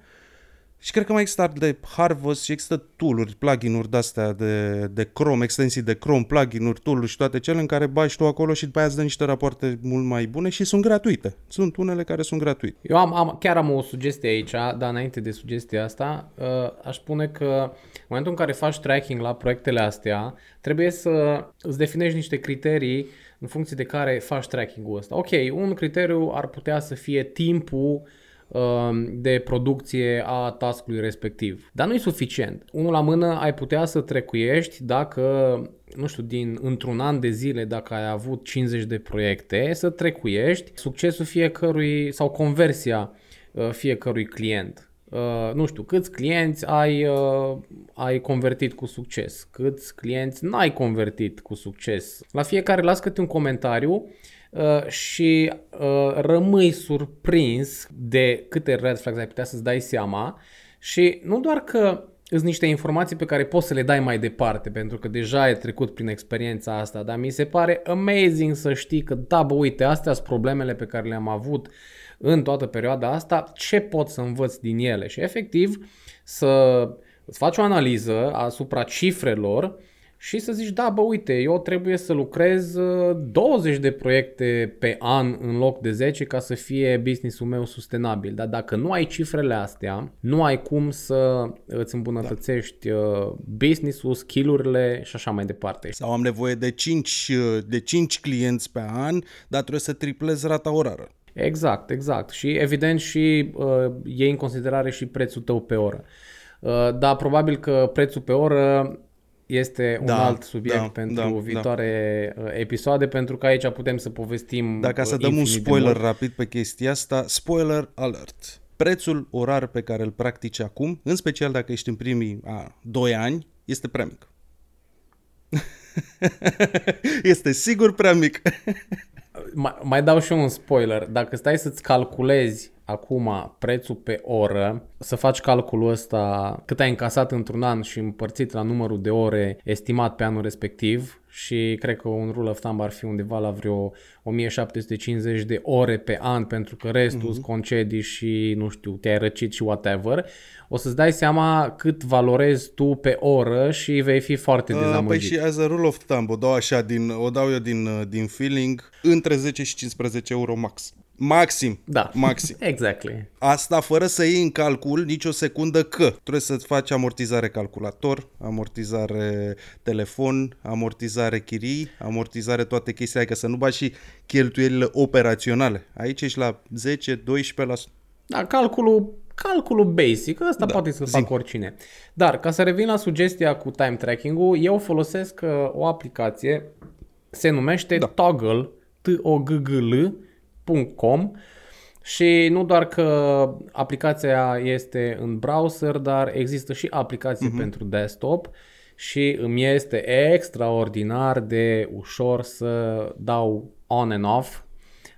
Și cred că mai există de Harvest și există tool-uri, plugin-uri de-astea de, de Chrome, extensii de Chrome, plugin-uri, tool și toate cele în care bagi tu acolo și după aia îți dă niște rapoarte mult mai bune și sunt gratuite. Sunt unele care sunt gratuite. Eu am, am, chiar am o sugestie aici, dar înainte de sugestia asta, uh, aș spune că în momentul în care faci tracking la proiectele astea, trebuie să îți definești niște criterii în funcție de care faci tracking-ul ăsta. Ok, un criteriu ar putea să fie timpul um, de producție a taskului respectiv. Dar nu e suficient. Unul la mână ai putea să trecuiești dacă, nu știu, din într-un an de zile, dacă ai avut 50 de proiecte, să trecuiești succesul fiecărui sau conversia uh, fiecărui client. Uh, nu știu, câți clienți ai, uh, ai convertit cu succes, câți clienți n-ai convertit cu succes. La fiecare las câte un comentariu uh, și uh, rămâi surprins de câte red flags ai putea să-ți dai seama și nu doar că sunt niște informații pe care poți să le dai mai departe, pentru că deja ai trecut prin experiența asta, dar mi se pare amazing să știi că da, bă, uite, astea sunt problemele pe care le-am avut în toată perioada asta, ce pot să învăț din ele și efectiv să îți faci o analiză asupra cifrelor și să zici, da, bă, uite, eu trebuie să lucrez 20 de proiecte pe an în loc de 10 ca să fie businessul meu sustenabil. Dar dacă nu ai cifrele astea, nu ai cum să îți îmbunătățești da. business-ul, skill-urile și așa mai departe. Sau am nevoie de 5, de 5 clienți pe an, dar trebuie să triplez rata orară. Exact, exact. Și evident și uh, iei în considerare și prețul tău pe oră. Uh, dar probabil că prețul pe oră este un da, alt subiect da, pentru da, viitoare da. episoade, pentru că aici putem să povestim Dacă să dăm un spoiler rapid pe chestia asta, spoiler alert. Prețul orar pe care îl practici acum, în special dacă ești în primii a, 2 ani, este prea mic. (laughs) este sigur prea mic. (laughs) mai, mai dau și eu un spoiler. Dacă stai să-ți calculezi acum prețul pe oră, să faci calculul ăsta cât ai încasat într-un an și împărțit la numărul de ore estimat pe anul respectiv și cred că un rule of thumb ar fi undeva la vreo 1750 de ore pe an pentru că restul mm-hmm. concedii și nu știu, te-ai răcit și whatever, o să-ți dai seama cât valorezi tu pe oră și vei fi foarte uh, dezamăgit. Păi și as a rule of thumb, o dau așa, din, o dau eu din, din feeling, între 10 și 15 euro max. Maxim. Da. Maxim. exactly. Asta fără să iei în calcul nicio secundă că trebuie să-ți faci amortizare calculator, amortizare telefon, amortizare chirii, amortizare toate chestiile, adică să nu bagi și cheltuielile operaționale. Aici ești la 10-12%. Da, calculul calculul basic, ăsta da, poate să fac oricine. Dar, ca să revin la sugestia cu time tracking-ul, eu folosesc uh, o aplicație, se numește da. Toggle, T-O-G-G-L, și nu doar că aplicația este în browser, dar există și aplicații uh-huh. pentru desktop și îmi este extraordinar de ușor să dau on and off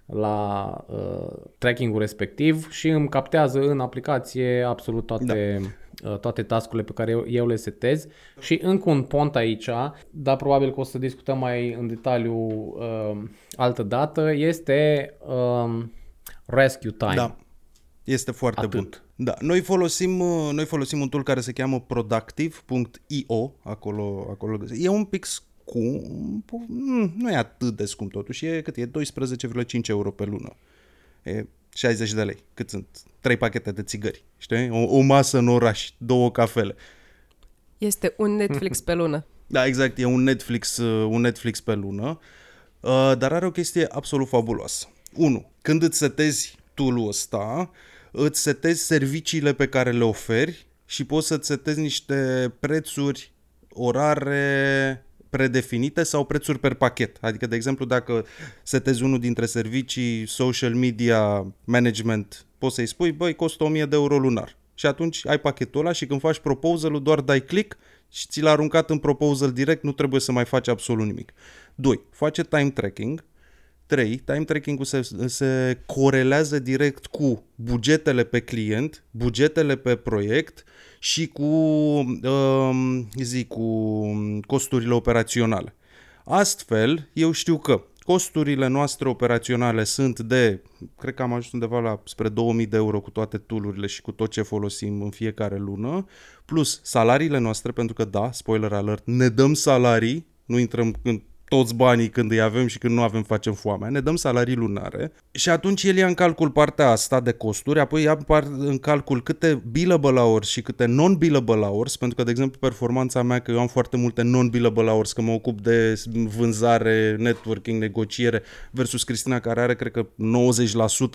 la uh, tracking-ul respectiv și îmi captează în aplicație absolut toate, da. Uh, toate tascurile pe care eu, eu le setez. Și încă un pont aici, dar probabil că o să discutăm mai în detaliu uh, altă dată, este uh, Rescue Time. Da. Este foarte Atât. bun. Da, noi folosim, uh, noi folosim un tool care se cheamă productive.io, acolo, acolo e un pic scump, mm, nu e atât de scump totuși, e cât e 12,5 euro pe lună. E 60 de lei. Cât sunt? Trei pachete de țigări, știi? O, o masă în oraș, două cafele. Este un Netflix pe lună. (laughs) Da, exact, e un Netflix, uh, un Netflix pe lună, uh, dar are o chestie absolut fabuloasă. 1. Când îți setezi tool-ul ăsta, îți setezi serviciile pe care le oferi și poți să-ți setezi niște prețuri orare predefinite sau prețuri per pachet. Adică, de exemplu, dacă setezi unul dintre servicii social media management, poți să-i spui, băi, costă 1000 de euro lunar. și atunci ai pachetul ăla și când faci proposal doar dai click și ți l-a aruncat în proposal direct, nu trebuie să mai faci absolut nimic. 2. Face time tracking. 3. Time tracking-ul se, se corelează direct cu bugetele pe client, bugetele pe proiect și cu, um, zic, cu costurile operaționale. Astfel, eu știu că costurile noastre operaționale sunt de, cred că am ajuns undeva la spre 2000 de euro cu toate toolurile și cu tot ce folosim în fiecare lună, plus salariile noastre, pentru că da, spoiler alert, ne dăm salarii, nu intrăm în toți banii când îi avem și când nu avem facem foame, ne dăm salarii lunare și atunci el ia în calcul partea asta de costuri, apoi ia în calcul câte billable hours și câte non-billable hours, pentru că, de exemplu, performanța mea, că eu am foarte multe non-billable hours, că mă ocup de vânzare, networking, negociere, versus Cristina, care are, cred că,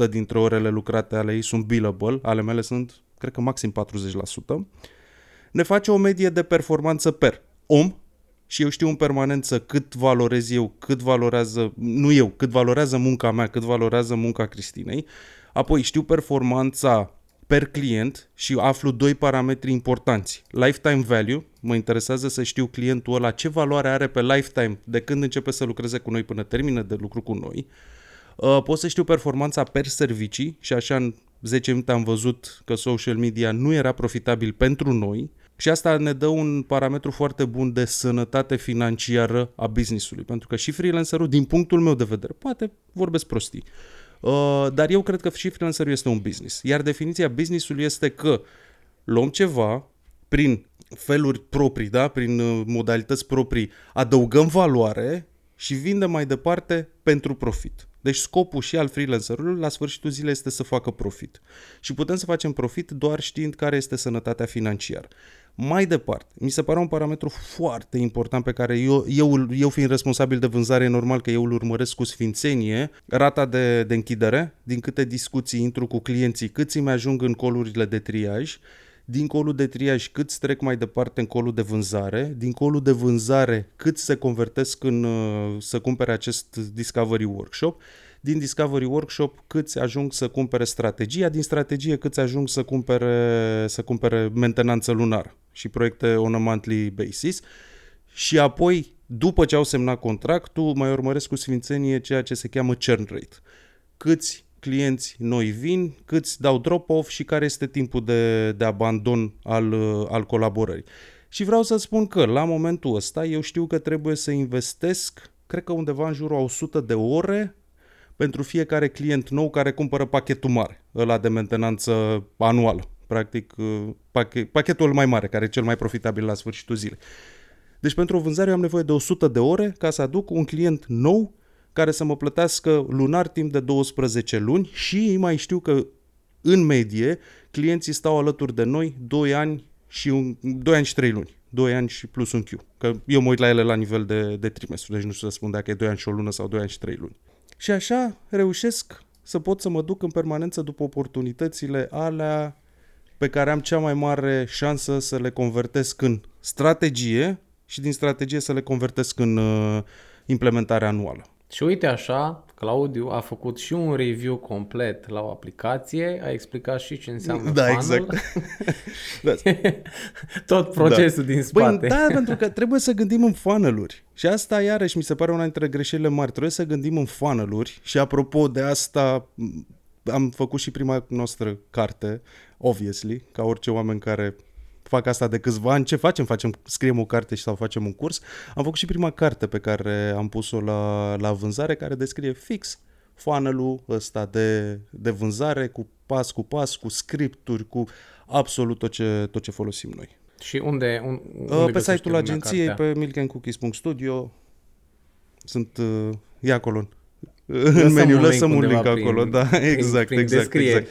90% dintre orele lucrate ale ei sunt billable, ale mele sunt, cred că, maxim 40%, ne face o medie de performanță per om și eu știu în permanență cât valorez eu, cât valorează, nu eu, cât valorează munca mea, cât valorează munca Cristinei. Apoi știu performanța per client și aflu doi parametri importanți. Lifetime value, mă interesează să știu clientul ăla ce valoare are pe lifetime de când începe să lucreze cu noi până termină de lucru cu noi. Uh, pot să știu performanța per servicii și așa în 10 minute am văzut că social media nu era profitabil pentru noi și asta ne dă un parametru foarte bun de sănătate financiară a businessului, pentru că și freelancerul, din punctul meu de vedere, poate vorbesc prostii, uh, dar eu cred că și freelancerul este un business. Iar definiția businessului este că luăm ceva prin feluri proprii, da? prin uh, modalități proprii, adăugăm valoare și vindem mai departe pentru profit. Deci scopul și al freelancerului la sfârșitul zilei este să facă profit. Și putem să facem profit doar știind care este sănătatea financiară. Mai departe, mi se pare un parametru foarte important pe care eu, eu, eu fiind responsabil de vânzare, e normal că eu îl urmăresc cu sfințenie, rata de, de închidere, din câte discuții intru cu clienții, câți îmi ajung în colurile de triaj, din colul de triaj cât trec mai departe în colul de vânzare, din colul de vânzare cât se convertesc în uh, să cumpere acest Discovery Workshop, din Discovery Workshop câți ajung să cumpere strategia, din strategie câți ajung să cumpere, să cumpere mentenanță lunară și proiecte on a monthly basis și apoi, după ce au semnat contractul, mai urmăresc cu sfințenie ceea ce se cheamă churn rate. Câți clienți noi vin, câți dau drop-off și care este timpul de, de abandon al, al colaborării. Și vreau să spun că la momentul ăsta eu știu că trebuie să investesc, cred că undeva în jurul a 100 de ore pentru fiecare client nou care cumpără pachetul mare, ăla de mentenanță anuală practic uh, pachet, pachetul mai mare, care e cel mai profitabil la sfârșitul zilei. Deci pentru o vânzare eu am nevoie de 100 de ore ca să aduc un client nou care să mă plătească lunar timp de 12 luni și mai știu că în medie clienții stau alături de noi 2 ani și un, 2 ani și 3 luni. 2 ani și plus un Q. Că eu mă uit la ele la nivel de, de trimestru, deci nu știu să spun dacă e 2 ani și o lună sau 2 ani și 3 luni. Și așa reușesc să pot să mă duc în permanență după oportunitățile alea pe care am cea mai mare șansă să le convertesc în strategie și din strategie să le convertesc în uh, implementare anuală. Și uite așa, Claudiu a făcut și un review complet la o aplicație, a explicat și ce înseamnă da, funnel. exact. (laughs) Tot procesul da. din spate. Băi, da, pentru că trebuie să gândim în funnel-uri. Și asta iarăși mi se pare una dintre greșelile mari. Trebuie să gândim în funnel-uri și apropo de asta am făcut și prima noastră carte, obviously, ca orice oameni care fac asta de câțiva ani. Ce facem? Facem, scriem o carte sau facem un curs. Am făcut și prima carte pe care am pus-o la, la vânzare, care descrie fix funnel-ul ăsta de, de vânzare cu pas cu pas, cu scripturi, cu absolut tot ce, tot ce folosim noi. Și unde, un, unde Pe site-ul agenției, pe milkandcookies.studio. Sunt, uh, e acolo în meniu, lăsăm un link acolo, prin, da, exact, prin, prin exact, exact.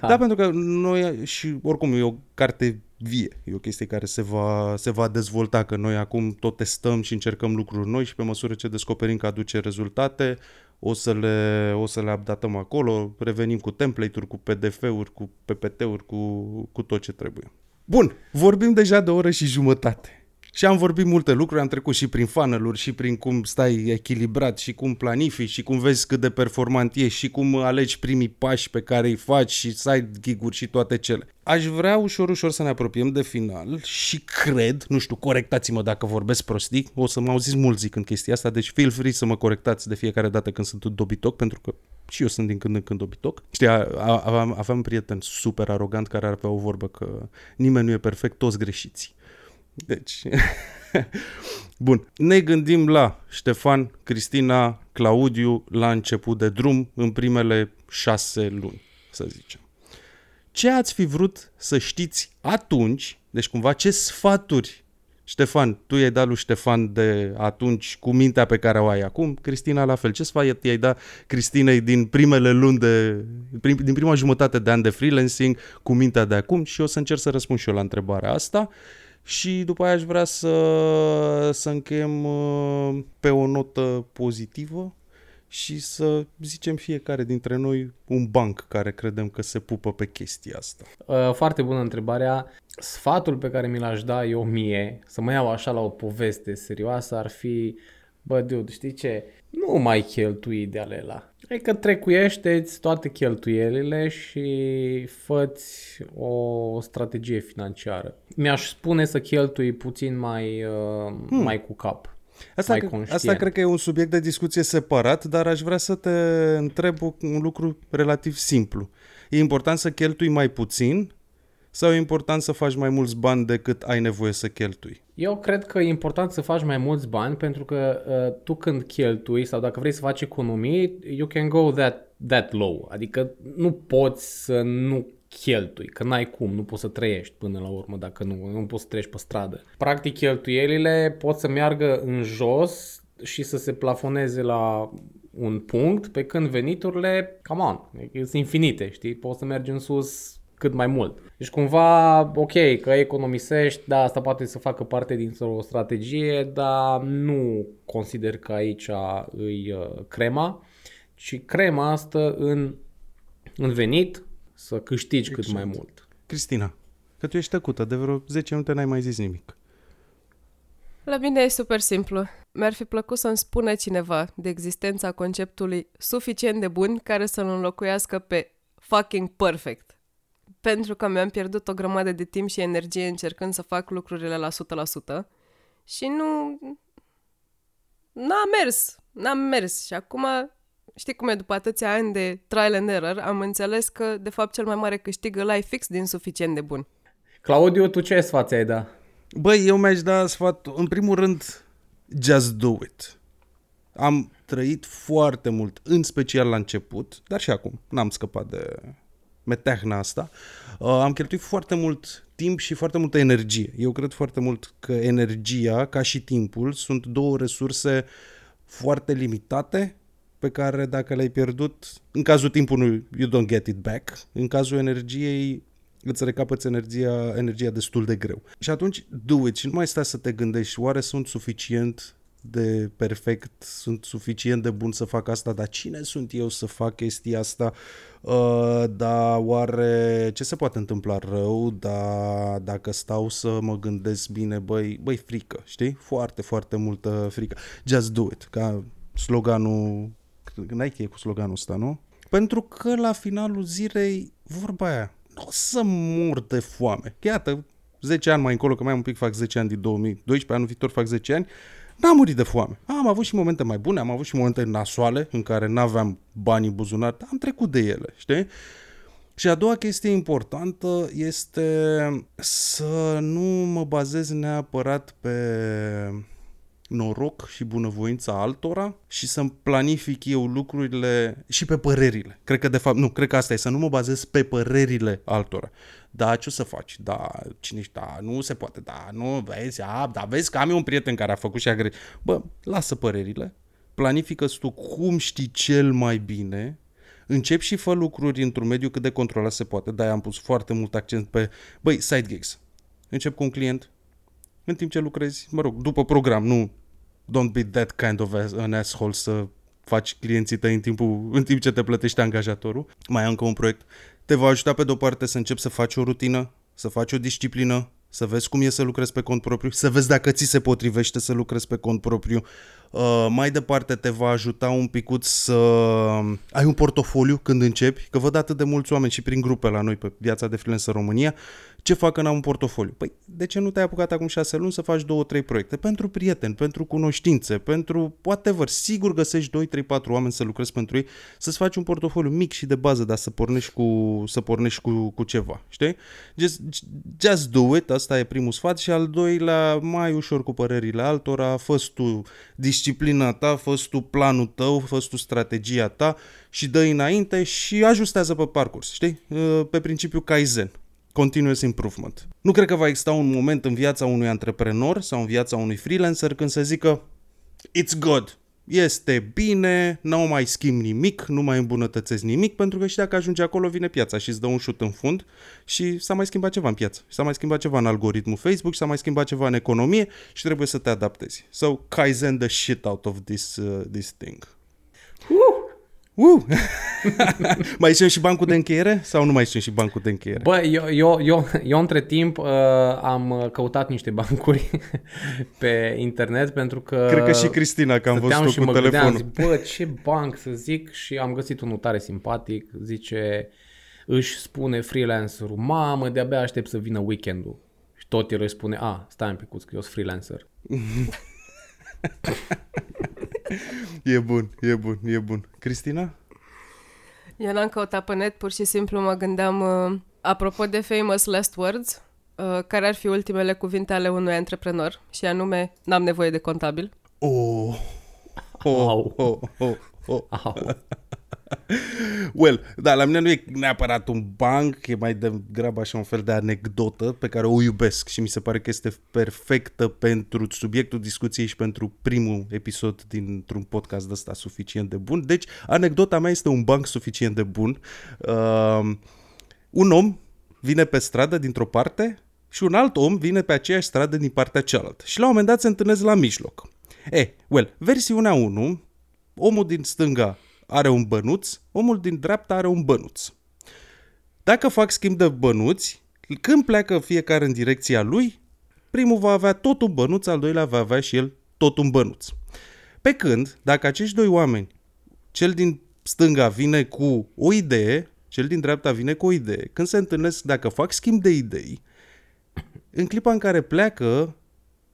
Da. da, pentru că noi și oricum e o carte vie, e o chestie care se va, se va dezvolta, că noi acum tot testăm și încercăm lucruri noi și pe măsură ce descoperim că aduce rezultate, o să le, o să le updatăm acolo, revenim cu template-uri, cu PDF-uri, cu PPT-uri, cu, cu tot ce trebuie. Bun, vorbim deja de o oră și jumătate. Și am vorbit multe lucruri, am trecut și prin funnel și prin cum stai echilibrat și cum planifici și cum vezi cât de performant ești și cum alegi primii pași pe care îi faci și side gig-uri și toate cele. Aș vrea ușor, ușor să ne apropiem de final și cred, nu știu, corectați-mă dacă vorbesc prostii, o să mă auziți mult zic în chestia asta, deci feel free să mă corectați de fiecare dată când sunt dobitoc, pentru că și eu sunt din când în când dobitoc. Știi, aveam, aveam un prieten super arogant care avea o vorbă că nimeni nu e perfect, toți greșiți. Deci, (laughs) bun. Ne gândim la Ștefan, Cristina, Claudiu la început de drum, în primele șase luni, să zicem. Ce ați fi vrut să știți atunci, deci cumva ce sfaturi Ștefan, tu i-ai dat lui Ștefan de atunci cu mintea pe care o ai acum, Cristina la fel. Ce sfat i-ai dat Cristinei din primele luni de, din prima jumătate de an de freelancing cu mintea de acum și o să încerc să răspund și eu la întrebarea asta și după aia aș vrea să, să încheiem uh, pe o notă pozitivă și să zicem fiecare dintre noi un banc care credem că se pupă pe chestia asta. Uh, foarte bună întrebarea. Sfatul pe care mi l-aș da eu mie, să mă iau așa la o poveste serioasă, ar fi, bă, dude, știi ce? Nu mai cheltui de alela. Adică trecuiește-ți toate cheltuielile și făți o strategie financiară. Mi-aș spune să cheltui puțin mai, uh, hmm. mai cu cap. Asta, mai conștient. asta cred că e un subiect de discuție separat, dar aș vrea să te întreb un lucru relativ simplu. E important să cheltui mai puțin sau e important să faci mai mulți bani decât ai nevoie să cheltui? Eu cred că e important să faci mai mulți bani pentru că uh, tu când cheltui sau dacă vrei să faci economii, you can go that, that low. Adică nu poți să nu cheltui, că n-ai cum, nu poți să trăiești până la urmă dacă nu, nu poți să treci pe stradă. Practic cheltuielile pot să meargă în jos și să se plafoneze la un punct, pe când veniturile, come on, sunt infinite, știi? Poți să mergi în sus cât mai mult. Deci cumva, ok, că economisești, da, asta poate să facă parte dintr-o strategie, dar nu consider că aici îi uh, crema, ci crema asta în, în venit, să câștigi exact. cât mai exact. mult. Cristina, că tu ești tăcută, de vreo 10 minute n-ai mai zis nimic. La mine e super simplu. Mi-ar fi plăcut să-mi spună cineva de existența conceptului suficient de bun care să-l înlocuiască pe fucking perfect. Pentru că mi-am pierdut o grămadă de timp și energie încercând să fac lucrurile la 100% și nu... N-a mers. N-am mers și acum știi cum e, după atâția ani de trial and error, am înțeles că, de fapt, cel mai mare câștig îl ai fix din suficient de bun. Claudiu, tu ce sfat ai da? Băi, eu mi-aș da sfat, în primul rând, just do it. Am trăit foarte mult, în special la început, dar și acum, n-am scăpat de metehna asta. Uh, am cheltuit foarte mult timp și foarte multă energie. Eu cred foarte mult că energia, ca și timpul, sunt două resurse foarte limitate pe care dacă le-ai pierdut, în cazul timpului you don't get it back, în cazul energiei îți recapăți energia, energia destul de greu. Și atunci do it și nu mai stai să te gândești, oare sunt suficient de perfect, sunt suficient de bun să fac asta, dar cine sunt eu să fac chestia asta? Uh, da, oare ce se poate întâmpla rău? Da, dacă stau să mă gândesc bine, băi, băi, frică, știi? Foarte, foarte multă frică. Just do it, ca sloganul Nike cu sloganul ăsta, nu? Pentru că la finalul zilei, vorba aia, nu o să mor de foame. Iată, 10 ani mai încolo, că mai un pic fac 10 ani din 2012, anul viitor fac 10 ani, n-am murit de foame. Am avut și momente mai bune, am avut și momente nasoale în care n-aveam bani în buzunar, dar am trecut de ele, știi? Și a doua chestie importantă este să nu mă bazez neapărat pe noroc și bunăvoința altora și să-mi planific eu lucrurile și pe părerile. Cred că de fapt, nu, cred că asta e, să nu mă bazez pe părerile altora. Da, ce o să faci? Da, cine ești? Da, nu se poate. Da, nu, vezi, a, da, vezi că am eu un prieten care a făcut și a greșit. Bă, lasă părerile, planifică tu cum știi cel mai bine, încep și fă lucruri într-un mediu cât de controlat se poate. Da, am pus foarte mult accent pe, băi, side gigs. Încep cu un client, în timp ce lucrezi, mă rog, după program, nu don't be that kind of an asshole să faci clienții tăi în, timpul, în timp ce te plătește angajatorul. Mai am încă un proiect. Te va ajuta pe de-o parte să începi să faci o rutină, să faci o disciplină, să vezi cum e să lucrezi pe cont propriu, să vezi dacă ți se potrivește să lucrezi pe cont propriu. Uh, mai departe te va ajuta un picuț să ai un portofoliu când începi, că văd atât de mulți oameni și prin grupe la noi pe viața de freelancer România, ce fac când am un portofoliu? Păi, de ce nu te-ai apucat acum șase luni să faci două, trei proiecte? Pentru prieteni, pentru cunoștințe, pentru whatever. Sigur găsești 2, 3, 4 oameni să lucrezi pentru ei, să-ți faci un portofoliu mic și de bază, dar să pornești cu, să pornești cu, cu ceva, știi? Just, just do it, asta e primul sfat și al doilea, mai ușor cu părerile altora, fă tu disciplina ta, fă tu planul tău, fă tu strategia ta și dă înainte și ajustează pe parcurs, știi? Pe principiu Kaizen continuous improvement. Nu cred că va exista un moment în viața unui antreprenor sau în viața unui freelancer când să zică It's good, este bine, nu mai schimb nimic, nu mai îmbunătățesc nimic, pentru că și dacă ajunge acolo, vine piața și îți dă un șut în fund și s-a mai schimbat ceva în piață, s-a mai schimbat ceva în algoritmul Facebook, s-a mai schimbat ceva în economie și trebuie să te adaptezi. So, Kaizen the shit out of this, uh, this thing. Uh! Uh! (laughs) mai zicem și bancul de încheiere sau nu mai zicem și bancul de încheiere? Bă, eu, eu, eu, eu între timp uh, am căutat niște bancuri (laughs) pe internet pentru că... Cred că și Cristina, că am văzut și cu telefonul. Zic, Bă, ce banc să zic și am găsit unul tare simpatic, zice, își spune freelancerul, mamă, de-abia aștept să vină weekendul. Și tot el își spune, a, stai un picuț, că eu sunt freelancer. (laughs) (laughs) e bun, e bun, e bun. Cristina? Eu n-am căutat pe net, pur și simplu mă gândeam, uh, apropo de famous last words, uh, care ar fi ultimele cuvinte ale unui antreprenor și anume, n-am nevoie de contabil. Oh, oh, oh, oh, oh. oh. Well, da, la mine nu e neapărat un banc, e mai degrabă așa un fel de anecdotă pe care o iubesc și mi se pare că este perfectă pentru subiectul discuției și pentru primul episod dintr-un podcast ăsta suficient de bun. Deci, anecdota mea este un banc suficient de bun. Uh, un om vine pe stradă dintr-o parte și un alt om vine pe aceeași stradă din partea cealaltă. Și la un moment dat se întâlnesc la mijloc. E, well, versiunea 1, omul din stânga are un bănuț, omul din dreapta are un bănuț. Dacă fac schimb de bănuți, când pleacă fiecare în direcția lui, primul va avea tot un bănuț, al doilea va avea și el tot un bănuț. Pe când, dacă acești doi oameni, cel din stânga vine cu o idee, cel din dreapta vine cu o idee, când se întâlnesc, dacă fac schimb de idei, în clipa în care pleacă,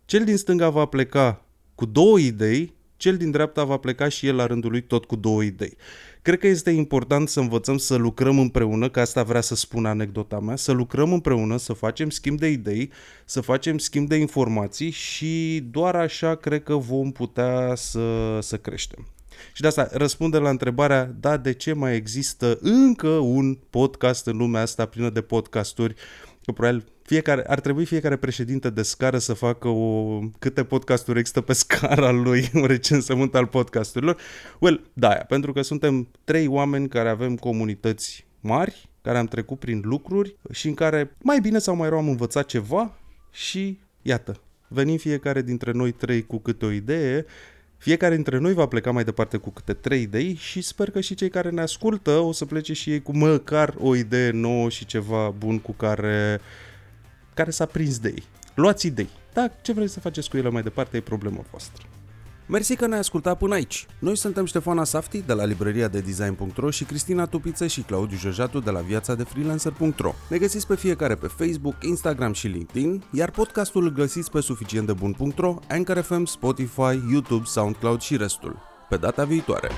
cel din stânga va pleca cu două idei cel din dreapta va pleca și el la rândul lui tot cu două idei. Cred că este important să învățăm să lucrăm împreună, că asta vrea să spun anecdota mea, să lucrăm împreună, să facem schimb de idei, să facem schimb de informații și doar așa cred că vom putea să, să creștem. Și de asta răspunde la întrebarea, da, de ce mai există încă un podcast în lumea asta plină de podcasturi? Că probabil fiecare, ar trebui fiecare președinte de scară să facă o, câte podcasturi există pe scara lui, (laughs) un recensământ al podcasturilor. Well, da, pentru că suntem trei oameni care avem comunități mari, care am trecut prin lucruri și în care mai bine sau mai rău am învățat ceva și iată, venim fiecare dintre noi trei cu câte o idee, fiecare dintre noi va pleca mai departe cu câte trei idei și sper că și cei care ne ascultă o să plece și ei cu măcar o idee nouă și ceva bun cu care care s-a prins de ei. Luați idei. Da, ce vreți să faceți cu ele mai departe e problema voastră. Mersi că ne-ai ascultat până aici. Noi suntem Ștefana Safti de la librăria de design.ro și Cristina Tupiță și Claudiu Jojatu de la viața de freelancer.ro. Ne găsiți pe fiecare pe Facebook, Instagram și LinkedIn, iar podcastul îl găsiți pe suficientdebun.ro, Anchor FM, Spotify, YouTube, SoundCloud și restul. Pe data viitoare!